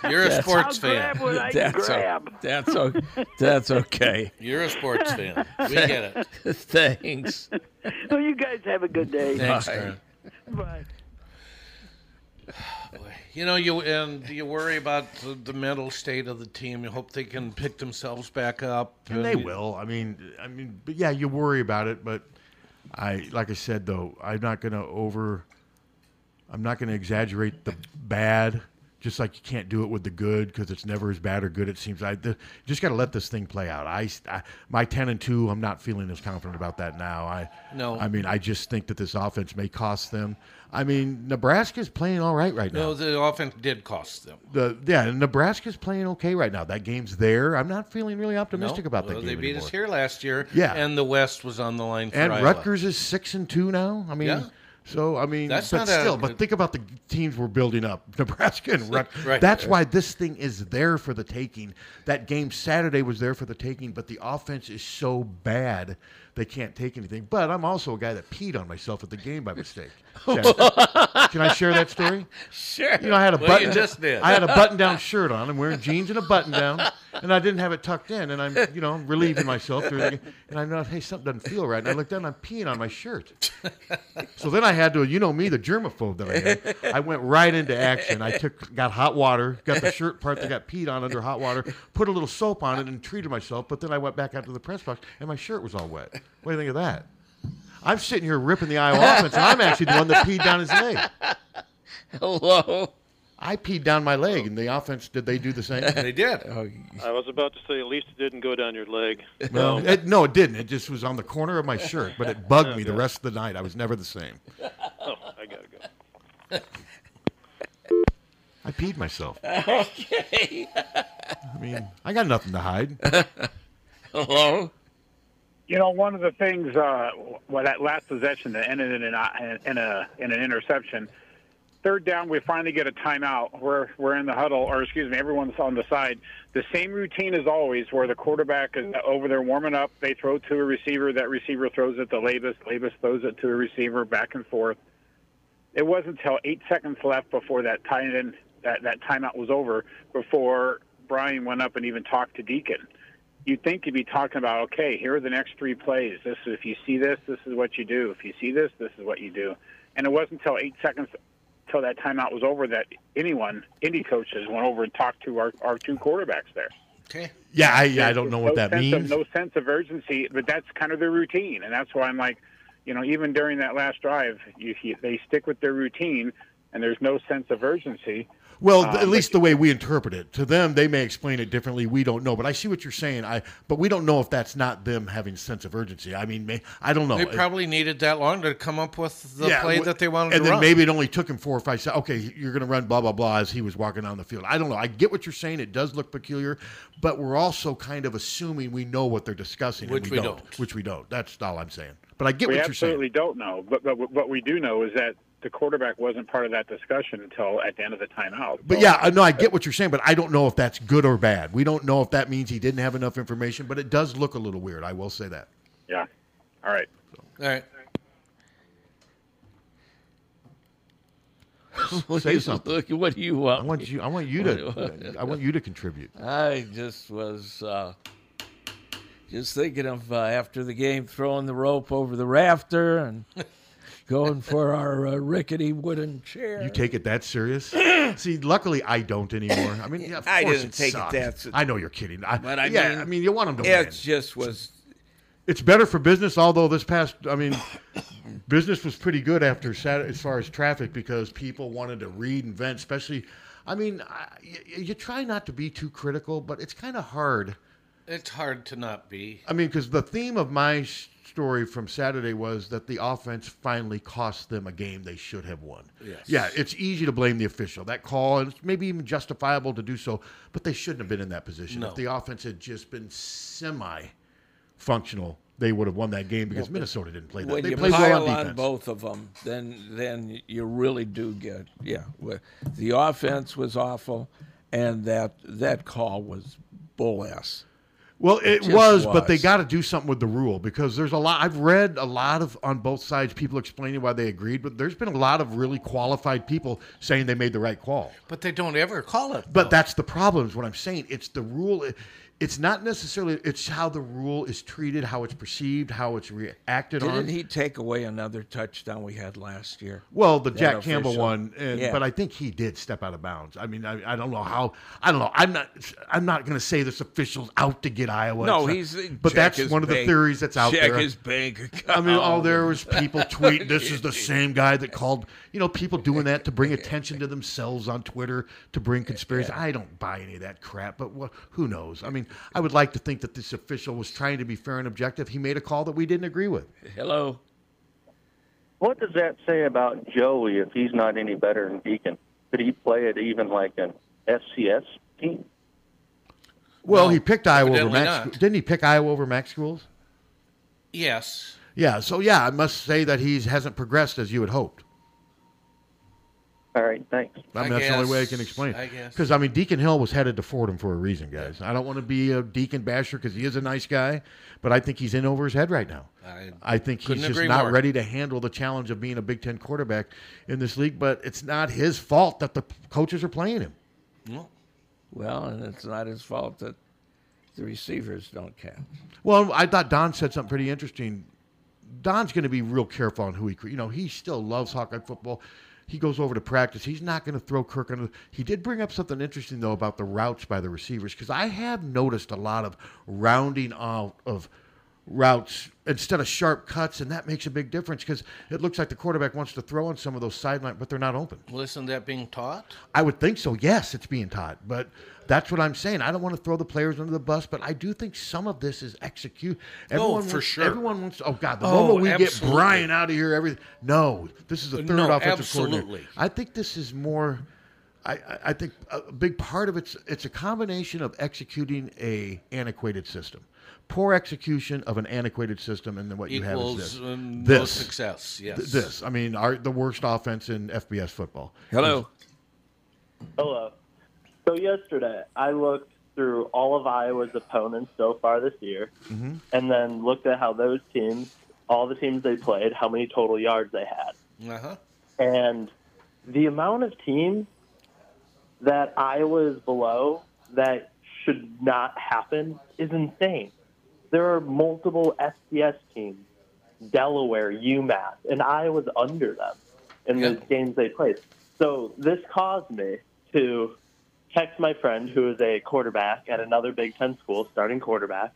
You're a That's- sports I'll fan. grab what I That's o- grab. that's o- that's okay. You're a sports fan. We get it. Thanks. Well, you guys have a good day. Thanks, Bye. Karen. Bye. You know, you and you worry about the, the mental state of the team. You hope they can pick themselves back up. And they will. I mean, I mean, but yeah, you worry about it. But I, like I said, though, I'm not going to over. I'm not going to exaggerate the bad. Just like you can't do it with the good because it's never as bad or good. It seems. I the, just got to let this thing play out. I, I my ten and two. I'm not feeling as confident about that now. I No. I mean, I just think that this offense may cost them. I mean, Nebraska's playing all right right now. No, the offense did cost them. The yeah, Nebraska's playing okay right now. That game's there. I'm not feeling really optimistic No? about Well, that game They beat anymore. us here last year. Yeah. and the West was on the line for and Iowa. Rutgers is six and two now. I mean, Yeah. So I mean, That's but not a still, but think about the teams we're building up, Nebraska and Rutgers. Right. That's why this thing is there for the taking. That game Saturday was there for the taking, but the offense is so bad they can't take anything. But I'm also a guy that peed on myself at the game by mistake. Can I share that story? Sure. You know, I had a Well, button. just did. I had a button-down shirt on. I'm wearing jeans and a button-down, and I didn't have it tucked in. And I'm, you know, relieving myself. The, and I know, hey, something doesn't feel right. And I look down, and I'm peeing on my shirt. So then I had to, you know, me, the germaphobe that I am. I went right into action. I took, got hot water, got the shirt part that got peed on under hot water, put a little soap on it, and treated myself. But then I went back out to the press box, and my shirt was all wet. What do you think of that? I'm sitting here ripping the Iowa offense, and I'm actually the one that peed down his leg. Hello. I peed down my leg, and the offense did they do the same? They did. I was about to say, at least it didn't go down your leg. No, it, no, it didn't. It just was on the corner of my shirt, but it bugged me the rest of the night. I was never the same. Oh, I gotta go. I peed myself. Okay. I mean, I got nothing to hide. Hello. You know, one of the things, uh, well, that last possession that ended in, an, in a in an interception. third down, we finally get a timeout. We're we're in the huddle, or excuse me, everyone's on the side. The same routine as always, where the quarterback is over there warming up. They throw to a receiver. That receiver throws it to Labas. Labas throws it to a receiver, back and forth. It wasn't until eight seconds left before that time in that that timeout was over before Brian went up and even talked to Deacon. You'd think he'd be talking about, okay, here are the next three plays. This is if you see this, this is what you do. If you see this, this is what you do. And it wasn't until eight seconds till that timeout was over that anyone, any coaches, went over and talked to our, our two quarterbacks there. Okay. Yeah, I, yeah, I don't know what that means. Of, no sense of urgency, but that's kind of their routine, and that's why I'm like, you know, even during that last drive, you, you, they stick with their routine, and there's no sense of urgency. Well, Um, at least the way we interpret it. To them, they may explain it differently. We don't know, but I see what you're saying. I, but we don't know if that's not them having sense of urgency. I mean, may, I don't know. They probably needed that long to come up with the Yeah, play w- that they wanted and to then run. maybe it only took him four or five seconds. Okay, you're going to run blah blah blah as he was walking down the field. I don't know. I get what you're saying. It does look peculiar, but we're also kind of assuming we know what they're discussing, and Which we don't, don't. Which we don't. That's all I'm saying. But I get we what you're saying. absolutely don't know, but, but what we do know is that the quarterback wasn't part of that discussion until at the end of the timeout. But yeah, no, I get what you're saying, but I don't know if that's good or bad. We don't know if that means he didn't have enough information, but it does look a little weird. I will say that. Yeah. All right. All right. Say something. Look, what do you want? I want you. I want you to. I want you to contribute. I just was uh, just thinking of uh, after the game throwing the rope over the rafter and going for our uh, rickety wooden chair. You take it that serious? See, luckily I don't anymore. I mean, yeah, of I course didn't it take it sucked. that se- I know you're kidding. I, But I yeah, mean, I mean, you want them to it win. just was. It's better for business, although this past, I mean, business was pretty good after Saturday as far as traffic because people wanted to read and vent, especially. I mean, I, you, you try not to be too critical, but it's kind of hard. It's hard to not be. I mean, because the theme of my s- story from Saturday was that the offense finally cost them a game they should have won. Yes. Yeah, it's easy to blame the official. That call, and it's maybe even justifiable to do so, but they shouldn't have been in that position. No. If the offense had just been semi functional, they would have won that game because Well, Minnesota didn't play that. When They you played pile well on on both of them, then then you really do get yeah. The offense was awful, and that that call was bull ass. Well, it just was, but they got to do something with the rule because there's a lot. I've read a lot of on both sides people explaining why they agreed, but there's been a lot of really qualified people saying they made the right call. But they don't ever call it. But that's the problem. Is what I'm saying. It's the rule. It's not necessarily. It's how the rule is treated, how it's perceived, how it's reacted on. Didn't he take away another touchdown we had last year? Well, the That Jack Campbell one, and, Yeah. but I think he did step out of bounds. I mean, I, I don't know how. I don't know. I'm not. I'm not going to say this official's out to get Iowa. No, he's- But that's one of the theories that's out check there. his bank account. I mean, oh, account. there was people tweeting. This is the same guy that called. You know, people doing that to bring attention to themselves on Twitter to bring conspiracy. I don't buy any of that crap. But what, who knows? I mean, I would like to think that this official was trying to be fair and objective. He made a call that we didn't agree with. Hello. What does that say about Joey if he's not any better than Deacon? Could he play it even like an FCS team? Well, he picked Iowa over evidently Max. not. Didn't he pick Iowa over Max schools? Yes. Yeah. So yeah, I must say that he hasn't progressed as you had hoped. All right, thanks. I mean, that's the only way I can explain I it. guess. Because I mean, Deacon Hill was headed to Fordham for a reason, guys. I don't want to be a Deacon basher because he is a nice guy, but I think he's in over his head right now. I think he's couldn't just agree not more. ready to handle the challenge of being a Big Ten quarterback in this league. But it's not his fault that the coaches are playing him. Well, and it's not his fault that the receivers don't catch. Well, I thought Don said something pretty interesting. Don's going to be real careful on who he, you know, he still loves Hawkeye football. He goes over to practice. He's not going to throw Kirk under. He did bring up something interesting though about the routes by the receivers because I have noticed a lot of rounding out of routes instead of sharp cuts, and that makes a big difference because it looks like the quarterback wants to throw on some of those sideline, but they're not open. Well, isn't that being taught? I would think so. Yes, it's being taught, but that's what I'm saying. I don't want to throw the players under the bus, but I do think some of this is execute. Oh, for wants, sure. Everyone wants. Oh God, the Oh, moment we absolutely. get Brian out of here, everything. No, this is a third No, offensive coordinator. absolutely. I think this is more I, I- I think a big part of it's it's a combination of executing a antiquated system, poor execution of an antiquated system, and then what you have is this. um, no this success, Th- yes. this. I mean, our, the worst offense in FBS football. Hello. Hello. So yesterday, I looked through all of Iowa's opponents so far this year, Mm-hmm. and then looked at how those teams, all the teams they played, how many total yards they had, Uh-huh. and the amount of teams that Iowa is below that should not happen is insane. There are multiple FCS teams, Delaware, UMass, and Iowa's under them in the games they played. So this caused me to text my friend who is a quarterback at another Big Ten school, starting quarterback,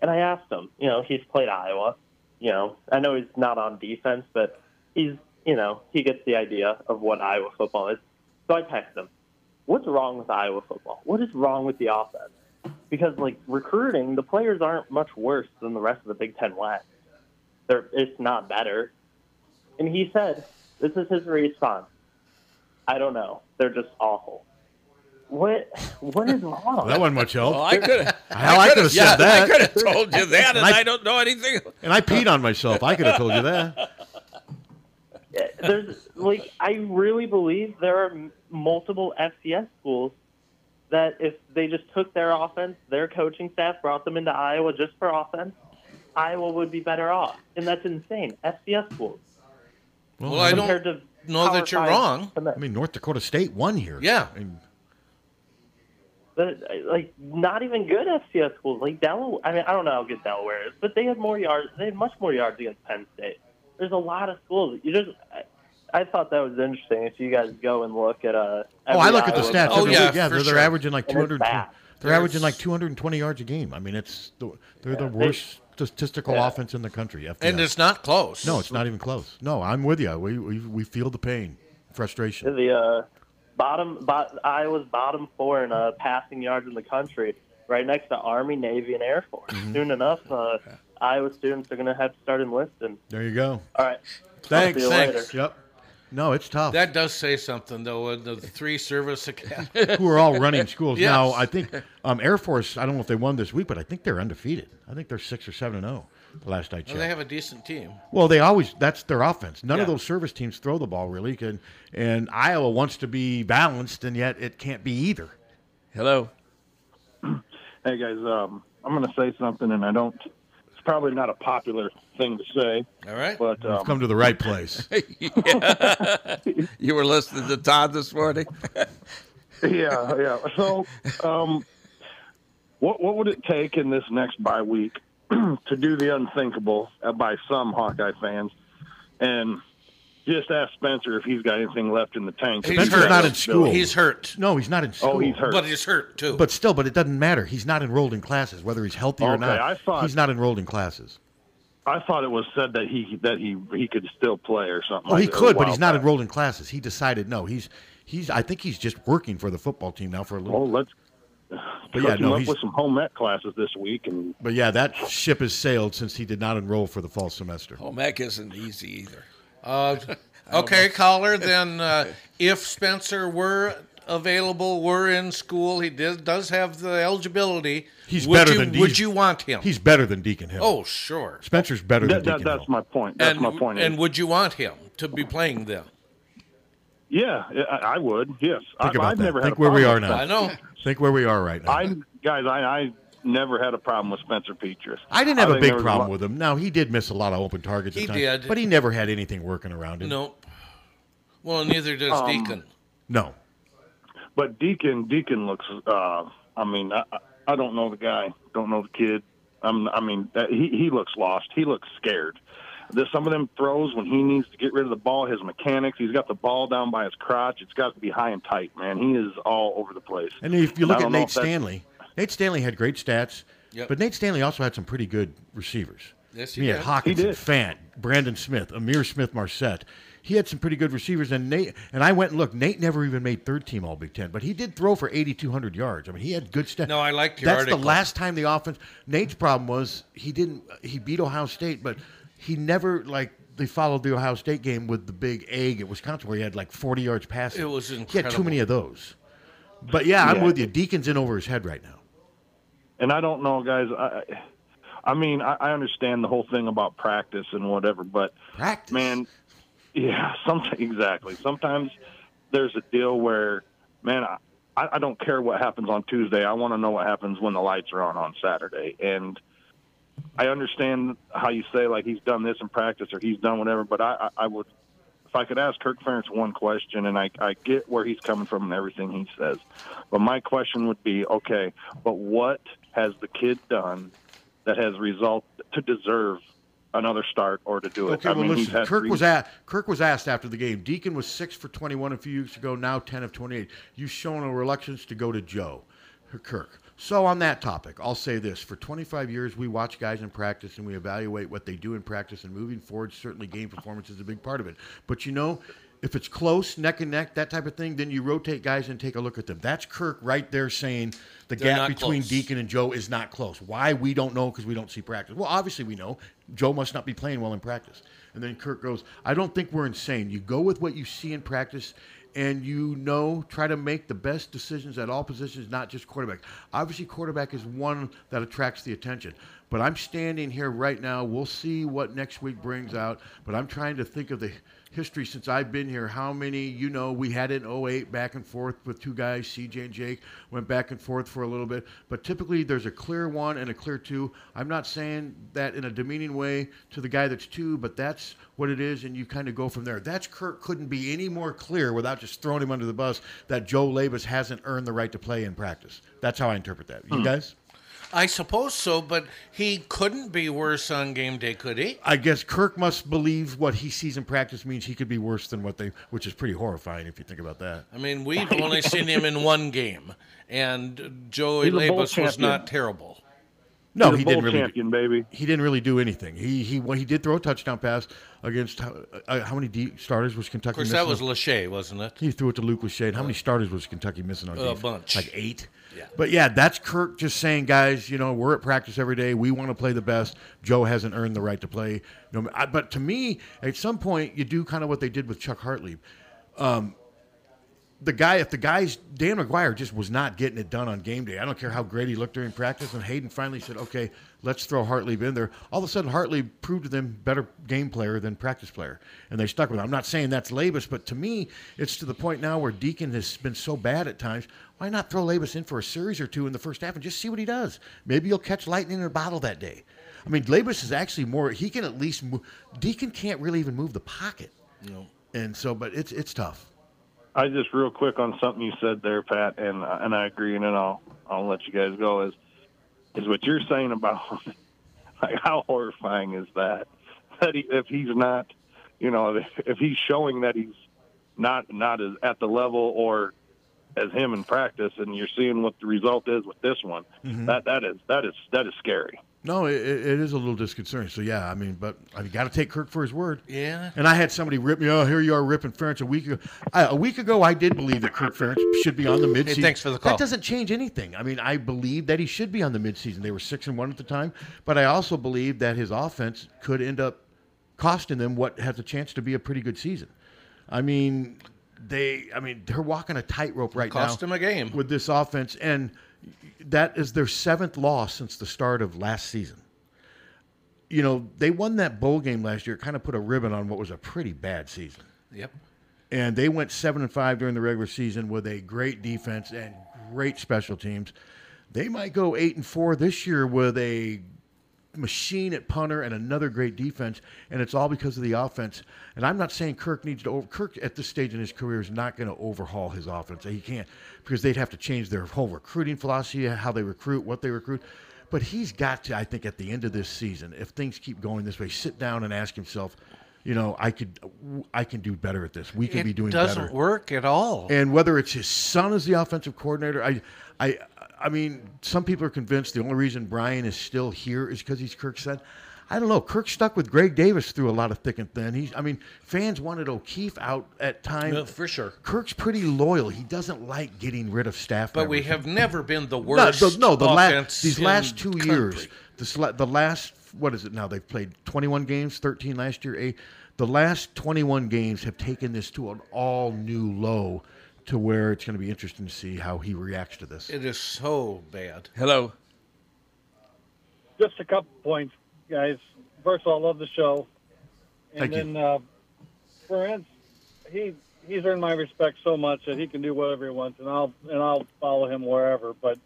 and I asked him, you know, he's played Iowa. You know, I know he's not on defense, but he's, you know, he gets the idea of what Iowa football is. So I text him, what's wrong with Iowa football? What is wrong with the offense? Because like recruiting, the players aren't much worse than the rest of the Big Ten West. They're, it's not better. And he said, this is his response. I don't know. They're just awful. What what is wrong? That wasn't much help. Well, I could have. Hell, I could have yeah, said that. I could have told you that, and And I- I, don't know anything. And I peed on myself. I could have told you that. There's like I really believe there are multiple FCS schools that if they just took their offense, their coaching staff brought them into Iowa just for offense, Iowa would be better off. And that's insane. FCS schools. Well, I don't know that you're wrong. I mean, North Dakota State won here. Yeah. I mean, But like not even good FCS schools like Delaware. I mean, I don't know how good Delaware is, but they had more yards. They had much more yards against Penn State. There's a lot of schools. You just, I, I thought that was interesting. If you guys go and look at uh, oh, I every look at the stats. game. every week. yeah, they're, they're averaging like And two it's They're averaging like two hundred and twenty yards a game. I mean, it's the, they're the Yeah, they- worst statistical Yeah. offense in the country. FBS. And it's not close. No, it's not even close. No, I'm with you. We we, we feel the pain, frustration. the uh, bottom, bot, Iowa's bottom four in uh, passing yards in the country, right next to Army, Navy, and Air Force. Mm-hmm. Soon enough, uh, Iowa students are going to have to start enlisting. There you go. All right. Thanks. See you later. Yep. No, it's tough. That does say something, though. in The three service academies. who are all running schools Yes. now. I think um, Air Force. I don't know if they won this week, but I think they're undefeated. I think they're six or seven and zero. The last I Well, checked. they have a decent team. Well, they always that's their offense. None of those service teams throw the ball really, and and Iowa wants to be balanced, and yet it can't be either. Hello. Hey guys, um, I'm going to say something, and I don't. It's probably not a popular thing to say. All right, but You've um, come to the right place. you were listening to Todd this morning. yeah, yeah. So, um, what what would it take in this next bye week to do the unthinkable uh, by some Hawkeye fans, and just ask Spencer if he's got anything left in the tank? Spencer's not in school. He's hurt. No, he's not in school. Oh, he's hurt. But he's hurt too. But still, but it doesn't matter. He's not enrolled in classes, whether he's healthy or not. I thought- he's not enrolled in classes. I thought it was said that he that he he could still play or something. Oh, he like that could, but he's not back. enrolled in classes. He decided no. He's he's. I think he's just working for the football team now for a little. Well, let's. But yeah, hook him no, up he's- with some home ec classes this week, and But yeah, that ship has sailed since he did not enroll for the fall semester. Home ec isn't easy either. Uh, okay, caller. Then, uh, if Spencer were available, were in school, he did, does have the eligibility. He's would better you, than Would you want him? He's better than Deacon Hill. Oh, sure. Spencer's better that, than that, Deacon that's Hill. my point. That's and, my point. And is- would you want him to be playing then? yeah, I, I would. Yes, Think I, about I've that. never Think had a where we are with now. Spencer. Think where we are right now. I guys, I, I never had a problem with Spencer Petras. I didn't have a big problem with him. Now he did miss a lot of open targets. He at times, did. but he never had anything working around him. Nope. Well, neither does Um, Deacon. No. But Deacon, Deacon looks. Uh, I mean, I, I- I don't know the guy. Don't know the kid. I'm, I mean, he he looks lost. He looks scared. There's some of them throws when he needs to get rid of the ball. His mechanics. He's got the ball down by his crotch. It's got to be high and tight, man. He is all over the place. And if you look at Nate Stanley, Nate Stanley had great stats, Yep. but Nate Stanley also had some pretty good receivers. Yes, he, he had did. Hockenson, He did. Fant, Brandon Smith, Ihmir Smith, Marsette. He had some pretty good receivers, and Nate and I went and looked. Nate never even made third team All Big Ten, but he did throw for 8,200 yards. I mean, he had good stats. No, I like your That's article. the last time the offense. Nate's problem was he didn't. He beat Ohio State, but he never like they followed the Ohio State game with the big egg at Wisconsin, where he had like 40 yards passing. It was He had incredible. too many of those. But yeah, I'm Yeah. with you. Deacon's in over his head right now. and I don't know, guys. I, I mean, I, I understand the whole thing about practice and whatever, but practice, man, yeah, sometimes exactly. Sometimes there's a deal where, man, I, I don't care what happens on Tuesday. I want to know what happens when the lights are on on Saturday, and I understand how you say like he's done this in practice or he's done whatever, but I, I, I would. If I could ask Kirk Ferentz one question, and I, I get where he's coming from and everything he says, but my question would be, okay, but what has the kid done that has result to deserve another start or to do it? Okay, I well, mean, listen. Kirk three- was at Kirk was asked after the game. Deacon was six for twenty-one a few weeks ago. Now ten of twenty-eight. You've shown a reluctance to go to Joe, Kirk. So on that topic, I'll say this: for twenty-five years, we watch guys in practice and we evaluate what they do in practice. And moving forward, certainly game performance is a big part of it. But you know. If it's close, neck and neck, that type of thing, then you rotate guys and take a look at them. That's Kirk right there saying the They're gap between close. Deacon and Joe is not close. Why we don't know because we don't see practice. Well, obviously we know Joe must not be playing well in practice. And then Kirk goes, I don't think we're insane. You go with what you see in practice, and you know try to make the best decisions at all positions, not just quarterback. Obviously, quarterback is one that attracts the attention. But I'm standing here right now. We'll see what next week brings out. But I'm trying to think of the history since I've been here. How many, you know, we had in 08 back and forth with two guys, CJ and Jake, went back and forth for a little bit. But typically there's a clear one and a clear two. I'm not saying that in a demeaning way to the guy that's two, but that's what it is, and you kind of go from there. That's Kirk couldn't be any more clear without just throwing him under the bus that Joe Labas hasn't earned the right to play in practice. That's how I interpret that. You hmm. guys? I suppose so, but he couldn't be worse on game day, could he? I guess Kirk must believe what he sees in practice means he could be worse than what they, which is pretty horrifying if you think about that. I mean, we've only seen him in one game, and Joey He's Labas was not terrible. No, he didn't really. champion, baby. He didn't really do anything. He he well, he did throw a touchdown pass against how, uh, how many D starters was Kentucky? Of course, missing? that was Lachey, wasn't it? He threw it to Luke Lachey. And how many starters was Kentucky missing on A defense? bunch. like eight. But yeah, that's Kirk just saying, guys, you know, we're at practice every day. We want to play the best. Joe hasn't earned the right to play. No, I- but to me, at some point, you do kind of what they did with Chuck Hartlieb. Um, the guy, if the guy's Dan McGwire just was not getting it done on game day. I don't care how great he looked during practice. And Hayden finally said, "Okay, let's throw Hartlieb in there." All of a sudden, Hartlieb proved to them better game player than practice player, and they stuck with him. I'm not saying that's Labas, but to me, it's to the point now where Deacon has been so bad at times. Why not throw Labas in for a series or two in the first half and just see what he does? Maybe he'll catch lightning in a bottle that day. I mean, Labas is actually more. He can at least. Move, Deacon can't really even move the pocket, No. and so, but it's it's tough. I just real quick on something you said there, Pat, and and I agree, and then I'll I'll let you guys go. Is is what you're saying about like how horrifying is that? That he, if he's not, you know, if, if he's showing that he's not not as at the level or as him in practice, and you're seeing what the result is with this one, Mhm. that that is that is that is scary. No, it, it it is a little disconcerting. So yeah, I mean, but I mean, got to take Kirk for his word. Yeah. And I had somebody rip me. Oh, here you are ripping Ferentz a week ago. I, a week ago, I did believe that Kirk Ferentz should be on the midseason. thanks for the call. That doesn't change anything. I mean, I believe that he should be on the midseason. They were six and one at the time, but I also believe that his offense could end up costing them what has a chance to be a pretty good season. I mean, they. I mean, they're walking a tightrope right now. Cost them a game. with this offense, and that is their seventh loss since the start of last season. You know, they won that bowl game last year. Kind of put a ribbon on what was a pretty bad season Yep. and they went seven and five during the regular season with a great defense and great special teams. They might go eight and four this year with a machine at punter and another great defense, and it's all because of the offense. And I'm not saying Kirk needs to. Over, Kirk at this stage in his career is not going to overhaul his offense. He can't because they'd have to change their whole recruiting philosophy, how they recruit, what they recruit. But he's got to, I think, at the end of this season, if things keep going this way, sit down and ask himself, you know, I could, I can do better at this. We can It be doing doesn't better. work at all. And whether it's his son as the offensive coordinator, I, I, I mean, some people are convinced the only reason Brian is still here is because he's Kirk said. I don't know. Kirk stuck with Greg Davis through a lot of thick and thin. He's, I mean, fans wanted O'Keefe out at times. No, for sure. Kirk's pretty loyal. He doesn't like getting rid of staff. But we have never been the No, worst. the, no, the last these last two country. years, this the last what is it now? They've played 21 games, 13 last year. Eight. the last 21 games have taken this to an all new low to where it's going to be interesting to see how he reacts to this. It is so bad. Hello. Just a couple points, guys. First of all, love the show. And Thank you. then, uh, for instance, he he's earned my respect so much that he can do whatever he wants, and I'll and I'll follow him wherever. But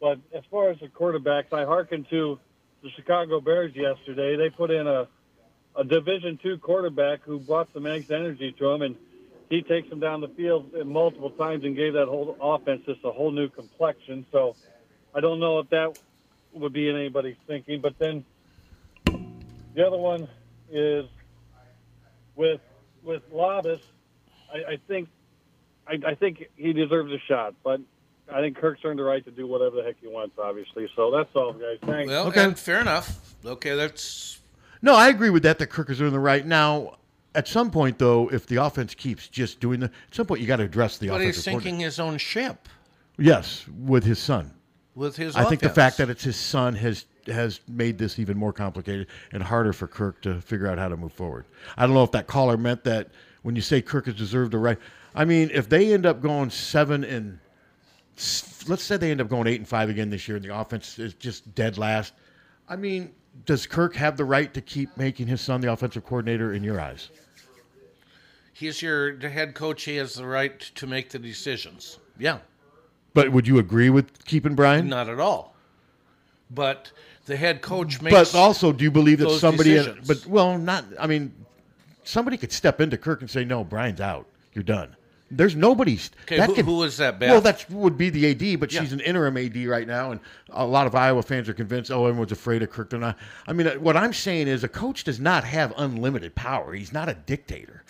but as far as the quarterbacks, I hearken to the Chicago Bears yesterday. They put in a a Division two quarterback who brought some eggs energy to him, and he takes them down the field multiple times and gave that whole offense just a whole new complexion. So I don't know if that would be in anybody's thinking. But then the other one is with with Labas. I, I think I, I think he deserves a shot, but I think Kirk's earned the right to do whatever the heck he wants, obviously. So that's all, guys. Thanks. Well, and fair enough. Okay, that's No, I agree with that. That Kirk is doing the right now. At some point, though, if the offense keeps just doing the, at some point you got to address the but offensive he's sinking his own ship Yes, with his son. with his. I think the fact that it's his son has has made this even more complicated and harder for Kirk to figure out how to move forward. I don't know if that caller meant that when you say Kirk has deserved a right. I mean, if they end up going seven and let's say they end up going eight and five again this year, and the offense is just dead last. I mean, does Kirk have the right to keep making his son the offensive coordinator in your eyes? He's your head coach. He has the right to make the decisions. Yeah, But would you agree with keeping Brian? not at all. But the head coach makes. But also, do you believe that somebody? decisions. But well, not. I mean, somebody could step into Kirk and say, "No, Brian's out. You're done." There's nobody Okay, who- who is that, Beth? Well, that would be the AD, but Yeah. she's an interim AD right now, and a lot of Iowa fans are convinced. Oh, everyone's afraid of Kirk. They're not. I mean, uh, what I'm saying is, a coach does not have unlimited power. He's not a dictator.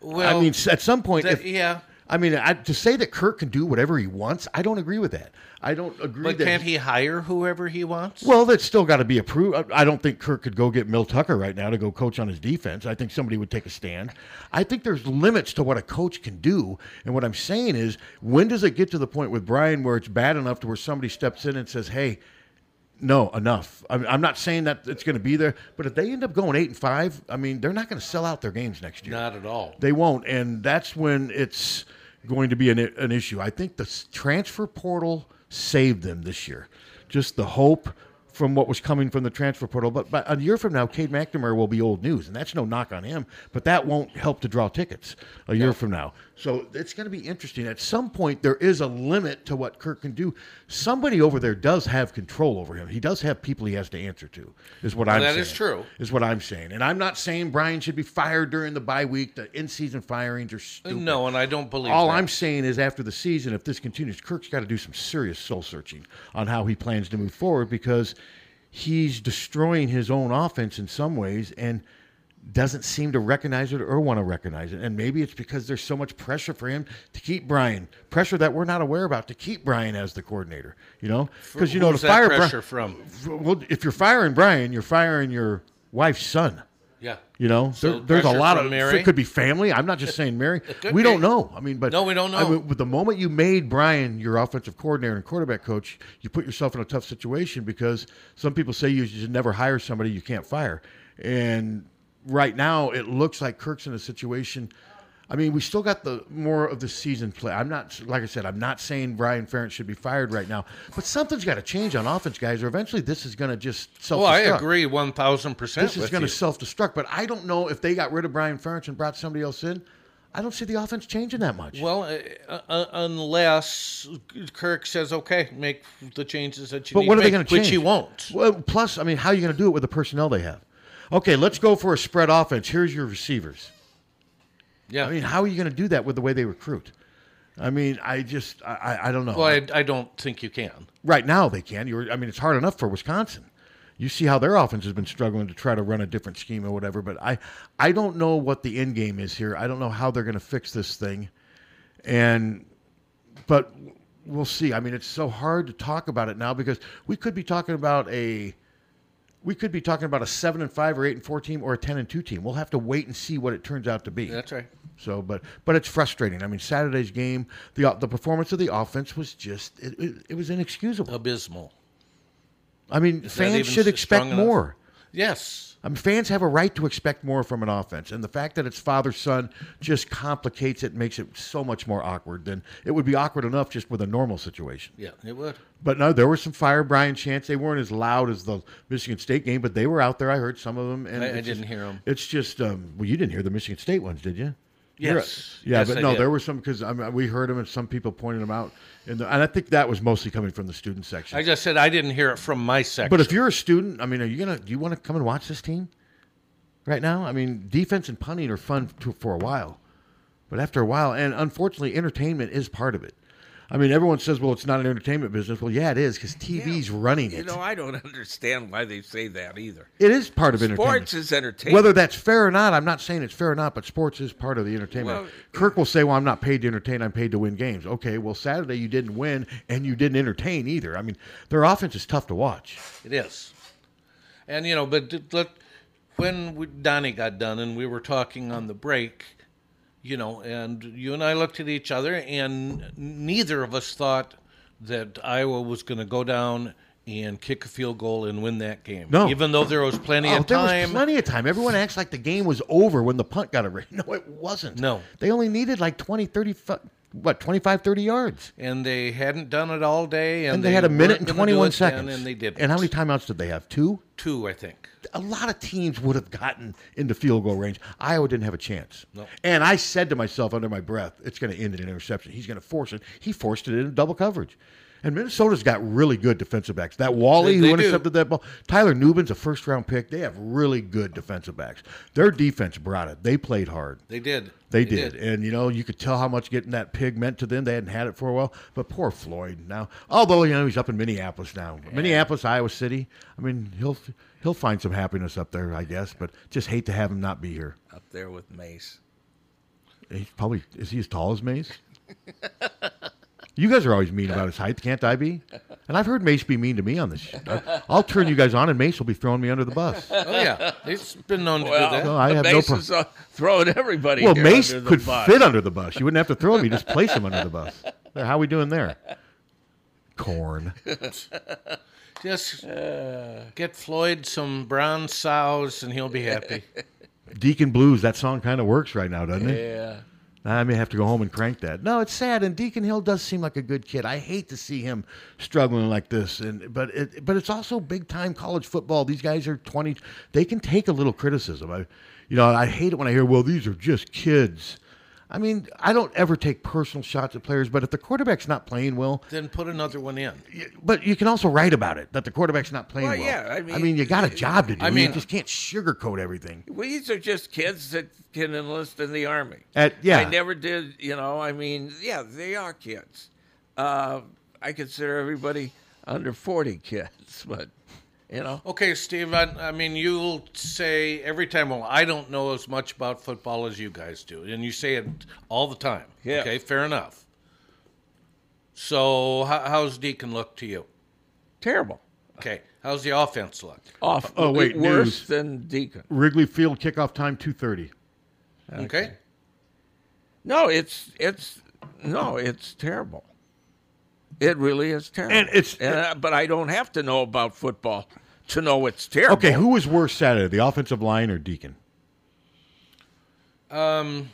Well, I mean, at some point, that- if, yeah. I mean, I, to say that Kirk can do whatever he wants, I don't agree with that. I don't agree. But that can't he hire whoever he wants? well, that's still got to be approved. I- I don't think Kirk could go get Mel Tucker right now to go coach on his defense. I think somebody would take a stand. I think there's limits to what a coach can do. And what I'm saying is, when does it get to the point with Brian where it's bad enough to where somebody steps in and says, hey, no, enough. I'm, I'm not saying that it's going to be there, but if they end up going eight and five, I mean, they're not going to sell out their games next year. Not at all. They won't, and that's when it's going to be an, an issue. I think the transfer portal saved them this year. Just the hope from what was coming from the transfer portal. But, but a year from now, Cade McNamara will be old news, and that's no knock on him. But that won't help to draw tickets a year from now. So it's going to be interesting. At some point, there is a limit to what Kirk can do. Somebody over there does have control over him. He does have people he has to answer to. Is what Well, I'm that saying. is true. Is what I'm saying. And I'm not saying Brian should be fired during the bye week. The in-season firings are stupid. No, and I don't believe All that. I'm saying is, after the season, if this continues, Kirk's got to do some serious soul searching on how he plans to move forward because he's destroying his own offense in some ways and doesn't seem to recognize it or want to recognize it. And maybe it's because there's so much pressure for him to keep Brian, pressure that we're not aware about to keep Brian as the coordinator. You know, because you know to fire pressure from? Well, if you're firing Brian, you're firing your wife's son. Yeah. You know, So there, there's a lot of. Mary? It could be family. I'm not just saying Mary. we be. don't know. I mean, but No, we don't I know. mean, with the moment you made Brian your offensive coordinator and quarterback coach, you put yourself in a tough situation because some people say you should never hire somebody you can't fire, and right now it looks like Kirk's in a situation. I mean, we still got the more of the season play. I'm not, like I said, I'm not saying Brian Ferentz should be fired right now, but something's got to change on offense, guys, or eventually this is going to just self. Well, I agree one thousand percent. This is going to self destruct, but I don't know if they got rid of Brian Ferentz and brought somebody else in. I don't see the offense changing that much. Well, uh, uh, unless Kirk says, "Okay, make the changes that you But need," what are they going to change? Which he won't. Well, plus, I mean, how are you going to do it with the personnel they have? Okay, let's go for a spread offense. Here's your receivers. Yeah. I mean, how are you going to do that with the way they recruit? I mean, I just, I, I- don't know. Well, I, I don't think you can. right now they can. You're, I mean, it's hard enough for Wisconsin. You see how their offense has been struggling to try to run a different scheme or whatever. But I, I don't know what the end game is here. I don't know how they're going to fix this thing, and but we'll see. I mean, it's so hard to talk about it now because we could be talking about a, we could be talking about a seven and five or eight and four team or a ten and two team. We'll have to wait and see what it turns out to be. That's right. So, but but it's frustrating. I mean, Saturday's game, the uh, the performance of the offense was just it, it, it was inexcusable. Abysmal. I mean, Is that fans even should expect enough? more. Yes. I mean, fans have a right to expect more from an offense, and the fact that it's father son just complicates it, makes it so much more awkward than it would be awkward enough just with a normal situation. Yeah, it would. But no, there were some fire Brian chants. They weren't as loud as the Michigan State game, but they were out there. I heard some of them, and I- I didn't just- them. It's just, um, well, you didn't hear the Michigan State ones, did you? Yes. Yeah, Yes, but I no, did. there were some because I mean, we heard them, and some people pointed them out, and, and I think that was mostly coming from the student section. I just said I didn't hear it from my section. But if you're a student, I mean, are you gonna? Do you want to come and watch this team right now? I mean, defense and punting are fun to, for a while, but after a while, and unfortunately, entertainment is part of it. I mean, everyone says, "Well, it's not an entertainment business." Well, yeah, it is because TV's running it. You know, I don't understand why they say that either. It is part of entertainment. Sports is entertainment. Whether that's fair or not, I'm not saying it's fair or not, but sports is part of the entertainment. Well- Kirk will say, "Well, I'm not paid to entertain; I'm paid to win games." Okay, well, Saturday you didn't win and you didn't entertain either. I mean, their offense is tough to watch. It is. And, you know, but look, when we, Donnie got done and we were talking on the break, you know, and you and I looked at each other, and neither of us thought that Iowa was going to go down and kick a field goal and win that game. No. Even though there was plenty Oh, of time. there was plenty of time. Everyone acts like the game was over when the punt got away. No, it wasn't. No. They only needed like 20, 30, fu- what, 25, 30 yards. and they hadn't done it all day. And, And, they, had a minute and 21 seconds. And they did. And how many timeouts did they have? Two? Two, I think. A lot of teams would have gotten into field goal range. Iowa didn't have a chance. No. And I said to myself under my breath, it's going to end in an interception. He's going to force it. He forced it into double coverage. And Minnesota's got really good defensive backs. That Wally They- who they do. intercepted that ball, Tyler Nubin's a first round pick. They have really good defensive backs. Their defense brought it. They played hard. They did. They, They did. did. And, you know, you could tell how much getting that pig meant to them. They hadn't had it for a while. But poor Floyd now. Although, you know, he's up in Minneapolis now. Minneapolis, Iowa City. I mean, he'll he'll find some happiness up there, I guess. But just hate to have him not be here. Up there with Mace. He's probably, is he as tall as Mace? You guys are always mean about his height. Can't I be? And I've heard Mace be mean to me on this. Show. I'll turn you guys on, and Mace will be throwing me under the bus. Oh, yeah. He's been known to Well, do that. No, I have no Mace pro- is uh, throwing everybody. Well, here Mace under the could bus. fit under the bus. You wouldn't have to throw him. You just place him under the bus. There, How we doing there? Corn. Just get Floyd some brown sows and he'll be happy. Deacon Blues. That song kind of works right now, doesn't it? Yeah. I may have to go home and crank that. No, it's sad. And Deacon Hill does seem like a good kid. I hate to see him struggling like this. And but it, but it's also big time college football. These guys are twenty. They can take a little criticism. I, you know, I hate it when I hear, "Well, these are just kids." I mean, I don't ever take personal shots at players, but if the quarterback's not playing well, Then put another one in. but you can also write about it that the quarterback's not playing Well, well. yeah, I mean- I mean, you got a job to do. I mean, you just can't sugarcoat everything. Well, these are just kids that can enlist in the army. At- yeah. I never did. You know, I mean, yeah, they are kids. Uh, I consider everybody under forty kids, but you know, Okay, Steve, I, I mean, you'll say every time, well, I don't know as much about football as you guys do. And you say it all the time. Yeah. Okay, fair enough. So, how, how's Deacon look to you? terrible. Okay, how's the offense look? Off. Oh, oh wait, worse news. than Deacon. Wrigley Field kickoff time two thirty. Okay. No, it's it's no, it's terrible. It really is terrible. And it's- uh, but I don't have to know about football to know it's terrible. Okay, who was worse Saturday, the offensive line or Deacon? Um,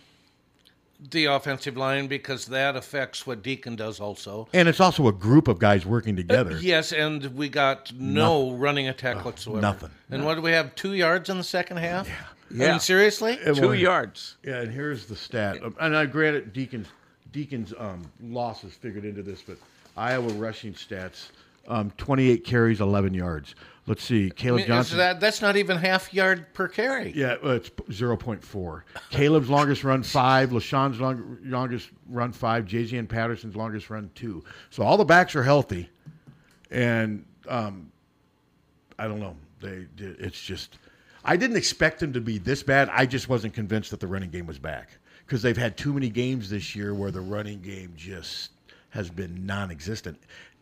the offensive line, because that affects what Deacon does also. And it's also a group of guys working together. Yes, and we got no running attack whatsoever. nothing. And what do we have? Two yards in the second half? Yeah. I Yeah. mean, seriously? And Two when- yards. Yeah, and here's the stat. And I granted Deacon's Deacon's um, losses figured into this, but Iowa rushing stats: um, 28 carries, 11 yards. Let's see, I Kaleb mean, Johnson. that, that's not even half yard per carry. Yeah, well, it's 0.4. Kaleb's longest run five. Leshon's long, longest run five. Jaziun Patterson's longest run two. So all the backs are healthy, and um, I don't know. They it's just I didn't expect them to be this bad. I just wasn't convinced that the running game was back because they've had too many games this year where the running game just has been non-existent.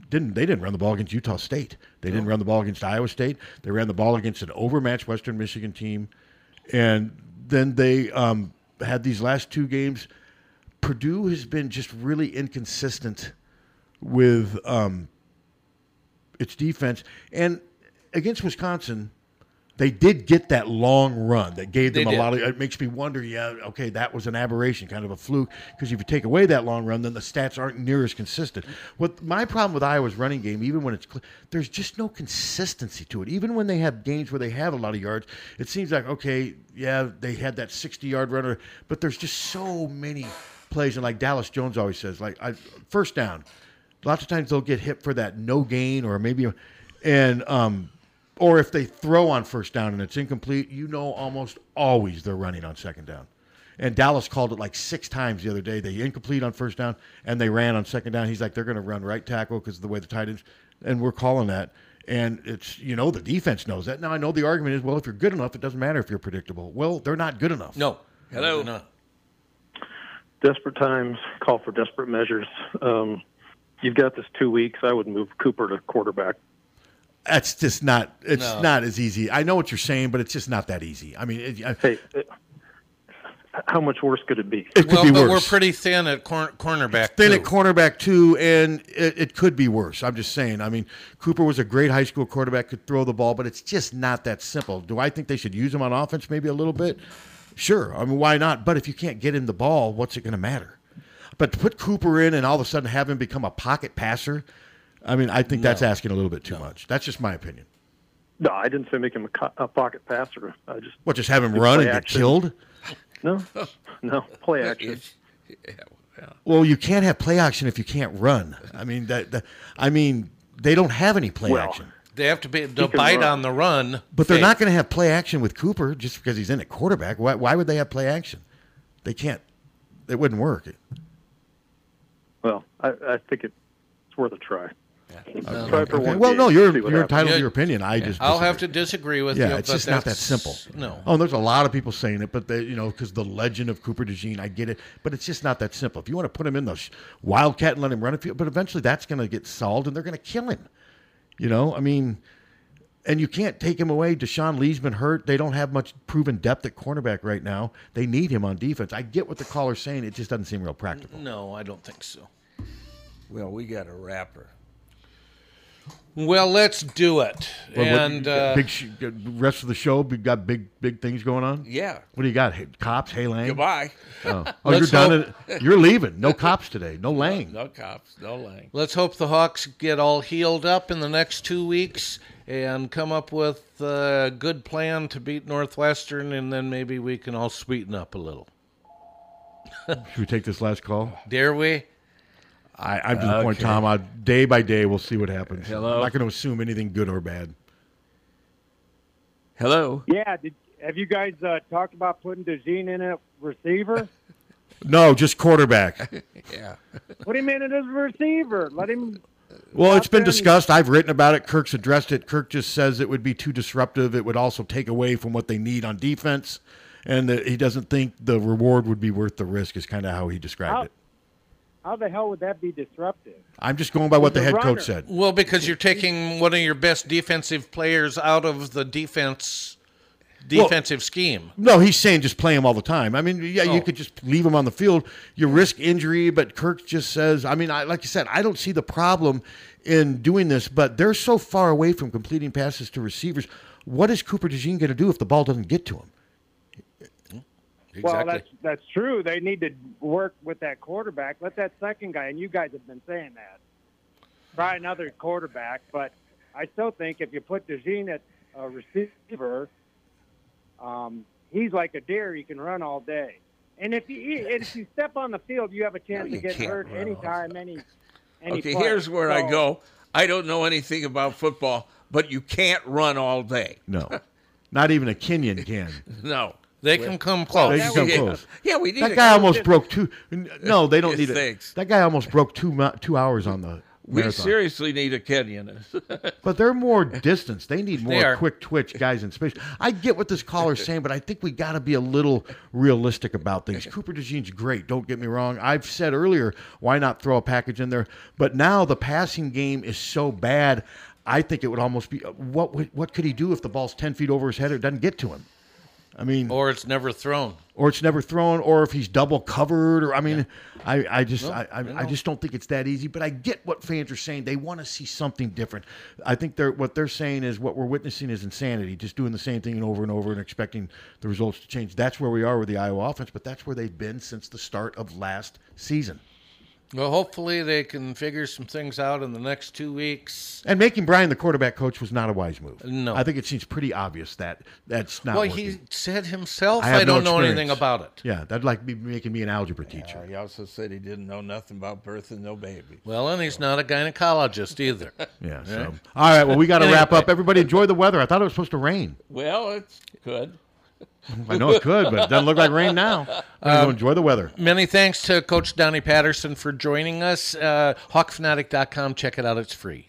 Didn't they didn't run the ball against Utah State? They didn't run the ball against Iowa State. They ran the ball against an overmatched Western Michigan team, and then they um, had these last two games. Purdue has been just really inconsistent with um, its defense, and against Wisconsin, they did get that long run that gave them They a did. lot of. It makes me wonder. Yeah, okay, that was an aberration, kind of a fluke. Because if you take away that long run, then the stats aren't near as consistent. What my problem with Iowa's running game, even when it's there's just no consistency to it. Even when they have games where they have a lot of yards, it seems like okay, yeah, they had that 60 yard runner, but there's just so many plays, and like Dallas Jones always says, like I, first down. Lots of times they'll get hit for that no gain or maybe, and um, or if they throw on first down and it's incomplete, you know almost always they're running on second down. And Dallas called it like six times the other day. They incomplete on first down and they ran on second down. He's like, they're going to run right tackle because of the way the tight ends, and we're calling that. And it's you know the defense knows that. Now I know the argument is well if you're good enough it doesn't matter if you're predictable. Well they're not good enough. No. Hello. No. Desperate times call for desperate measures. Um, you've got this two weeks. I would move Cooper to quarterback. That's just not. It's No. not as easy. I know what you're saying, but it's just not that easy. I mean, it, I, Hey, how much worse could it be? It could well, be but worse. we're pretty thin at cor- cornerback. thin too. at cornerback too, and it, it could be worse. I'm just saying. I mean, Cooper was a great high school quarterback, could throw the ball, but it's just not that simple. Do I think they should use him on offense maybe a little bit? Sure. I mean, why not? But if you can't get him the ball, what's it going to matter? But to put Cooper in and all of a sudden have him become a pocket passer, I mean, I think that's asking a little bit too much. That's just my opinion. No, I didn't say make him a, co- a pocket passer. I just What, just have him run play and get killed? No, no play action. Well, you can't have play action if you can't run. I mean, that, that I mean, they don't have any play Well, action. They have to be to can bite run. on the run. But they're not going to have play action with Cooper just because he's in at quarterback. Why, why would they have play action? They can't. It wouldn't work. Well, I, I think it's worth a try. Okay. Try for Okay. one Well, game, no, you're see what you're happens. entitled to your opinion. I just I'll have to disagree with you. yeah, you. it's but just not that that's- simple. No. Oh, there's a lot of people saying it, but they, you know, because the legend of Cooper DeJean, I get it, but it's just not that simple. If you want to put him in the sh- wildcat and let him run a few, but eventually that's going to get solved, and they're going to kill him. You know, I mean, and you can't take him away. Deshaun Lee's been hurt. They don't have much proven depth at cornerback right now. They need him on defense. I get what the caller's saying. It just doesn't seem real practical. No, I don't think so. Well, we got a rapper. Well, let's do it. Well, what- and uh, big sh- rest of the show, we got big big things going on. Yeah. What do you got? Hey, cops, hey Lang. Goodbye. Oh, oh you're Let's done. hope- It. You're leaving. No cops today. No Lang. No cops. No Lang. let's hope the Hawks get all healed up in the next two weeks and come up with a good plan to beat Northwestern, and then maybe we can all sweeten up a little. Should we take this last call? Dare we? I, I'm to the point, Okay. Tom. I, day by day, we'll see what happens. Hello? I'm not going to assume anything good or bad. Hello. Yeah, did, have you guys uh, talked about putting DeJean in a receiver? No, just quarterback. yeah. Put him in as a receiver. Let him. Well, it's been discussed. I've written about it. Kirk's addressed it. Kirk just says it would be too disruptive. It would also take away from what they need on defense, and that he doesn't think the reward would be worth the risk. Is kind of how he described How, it. How the hell would that be disruptive? I'm just going by what the He's a head runner. coach said. Well, because you're taking one of your best defensive players out of the defense Well- defensive scheme. No, he's saying just play him all the time. I mean, yeah, Oh. you could just leave him on the field. You risk injury, but Kirk just says, I mean, I, like you said, I don't see the problem in doing this, but they're so far away from completing passes to receivers. What is Cooper DeJean going to do if the ball doesn't get to him? Well, that's that's true. They need to work with that quarterback. Let that second guy, and you guys have been saying that. Try another quarterback, but I still think if you put DeJean at a receiver, um, he's like a deer. He can run all day. And if you and if you step on the field, you have a chance No, to get hurt anytime, any. any Okay, play. here's where I go. I don't know anything about football, but you can't run all day. No, not even a Kenyan can. No. They can come close. They can come close. Yeah, we need that guy almost broke two. No, they don't need it. That guy almost broke two mi- two hours on the We marathon. seriously need a Kenyan. But they're more distance. They need more are. quick twitch guys in space. I get what this caller's saying, but I think we got to be a little realistic about things. Cooper DeJean's great. Don't get me wrong. I've said earlier, why not throw a package in there? But now the passing game is so bad. I think it would almost be uh, what would, what could he do if the ball's ten feet over his head or it doesn't get to him? I mean, or it's never thrown. or it's never thrown, or if he's double covered, or I mean, I, I just I, I, you I just don't think it's that easy. But I get what fans are saying. They want to see something different. I think they're what they're saying is what we're witnessing is insanity, just doing the same thing over and over and expecting the results to change. That's where we are with the Iowa offense, but that's where they've been since the start of last season. Well, hopefully they can figure some things out in the next two weeks. And making Brian the quarterback coach was not a wise move. No. I think it seems pretty obvious that that's not. well, working. he said himself, I I, don't know anything about it. Yeah, that'd like be making me an algebra teacher. Uh, he also said he didn't know nothing about birthing no baby. Well, and he's not a gynecologist either. Yeah. So, all right. Well, we got to Anyway. wrap up. Everybody enjoy the weather. I thought it was supposed to rain. Well, it's good. I know it could, but it doesn't look like rain now. Um, enjoy the weather. Many thanks to Coach Donnie Patterson for joining us. Uh, HawkFanatic.com. Check it out. It's free.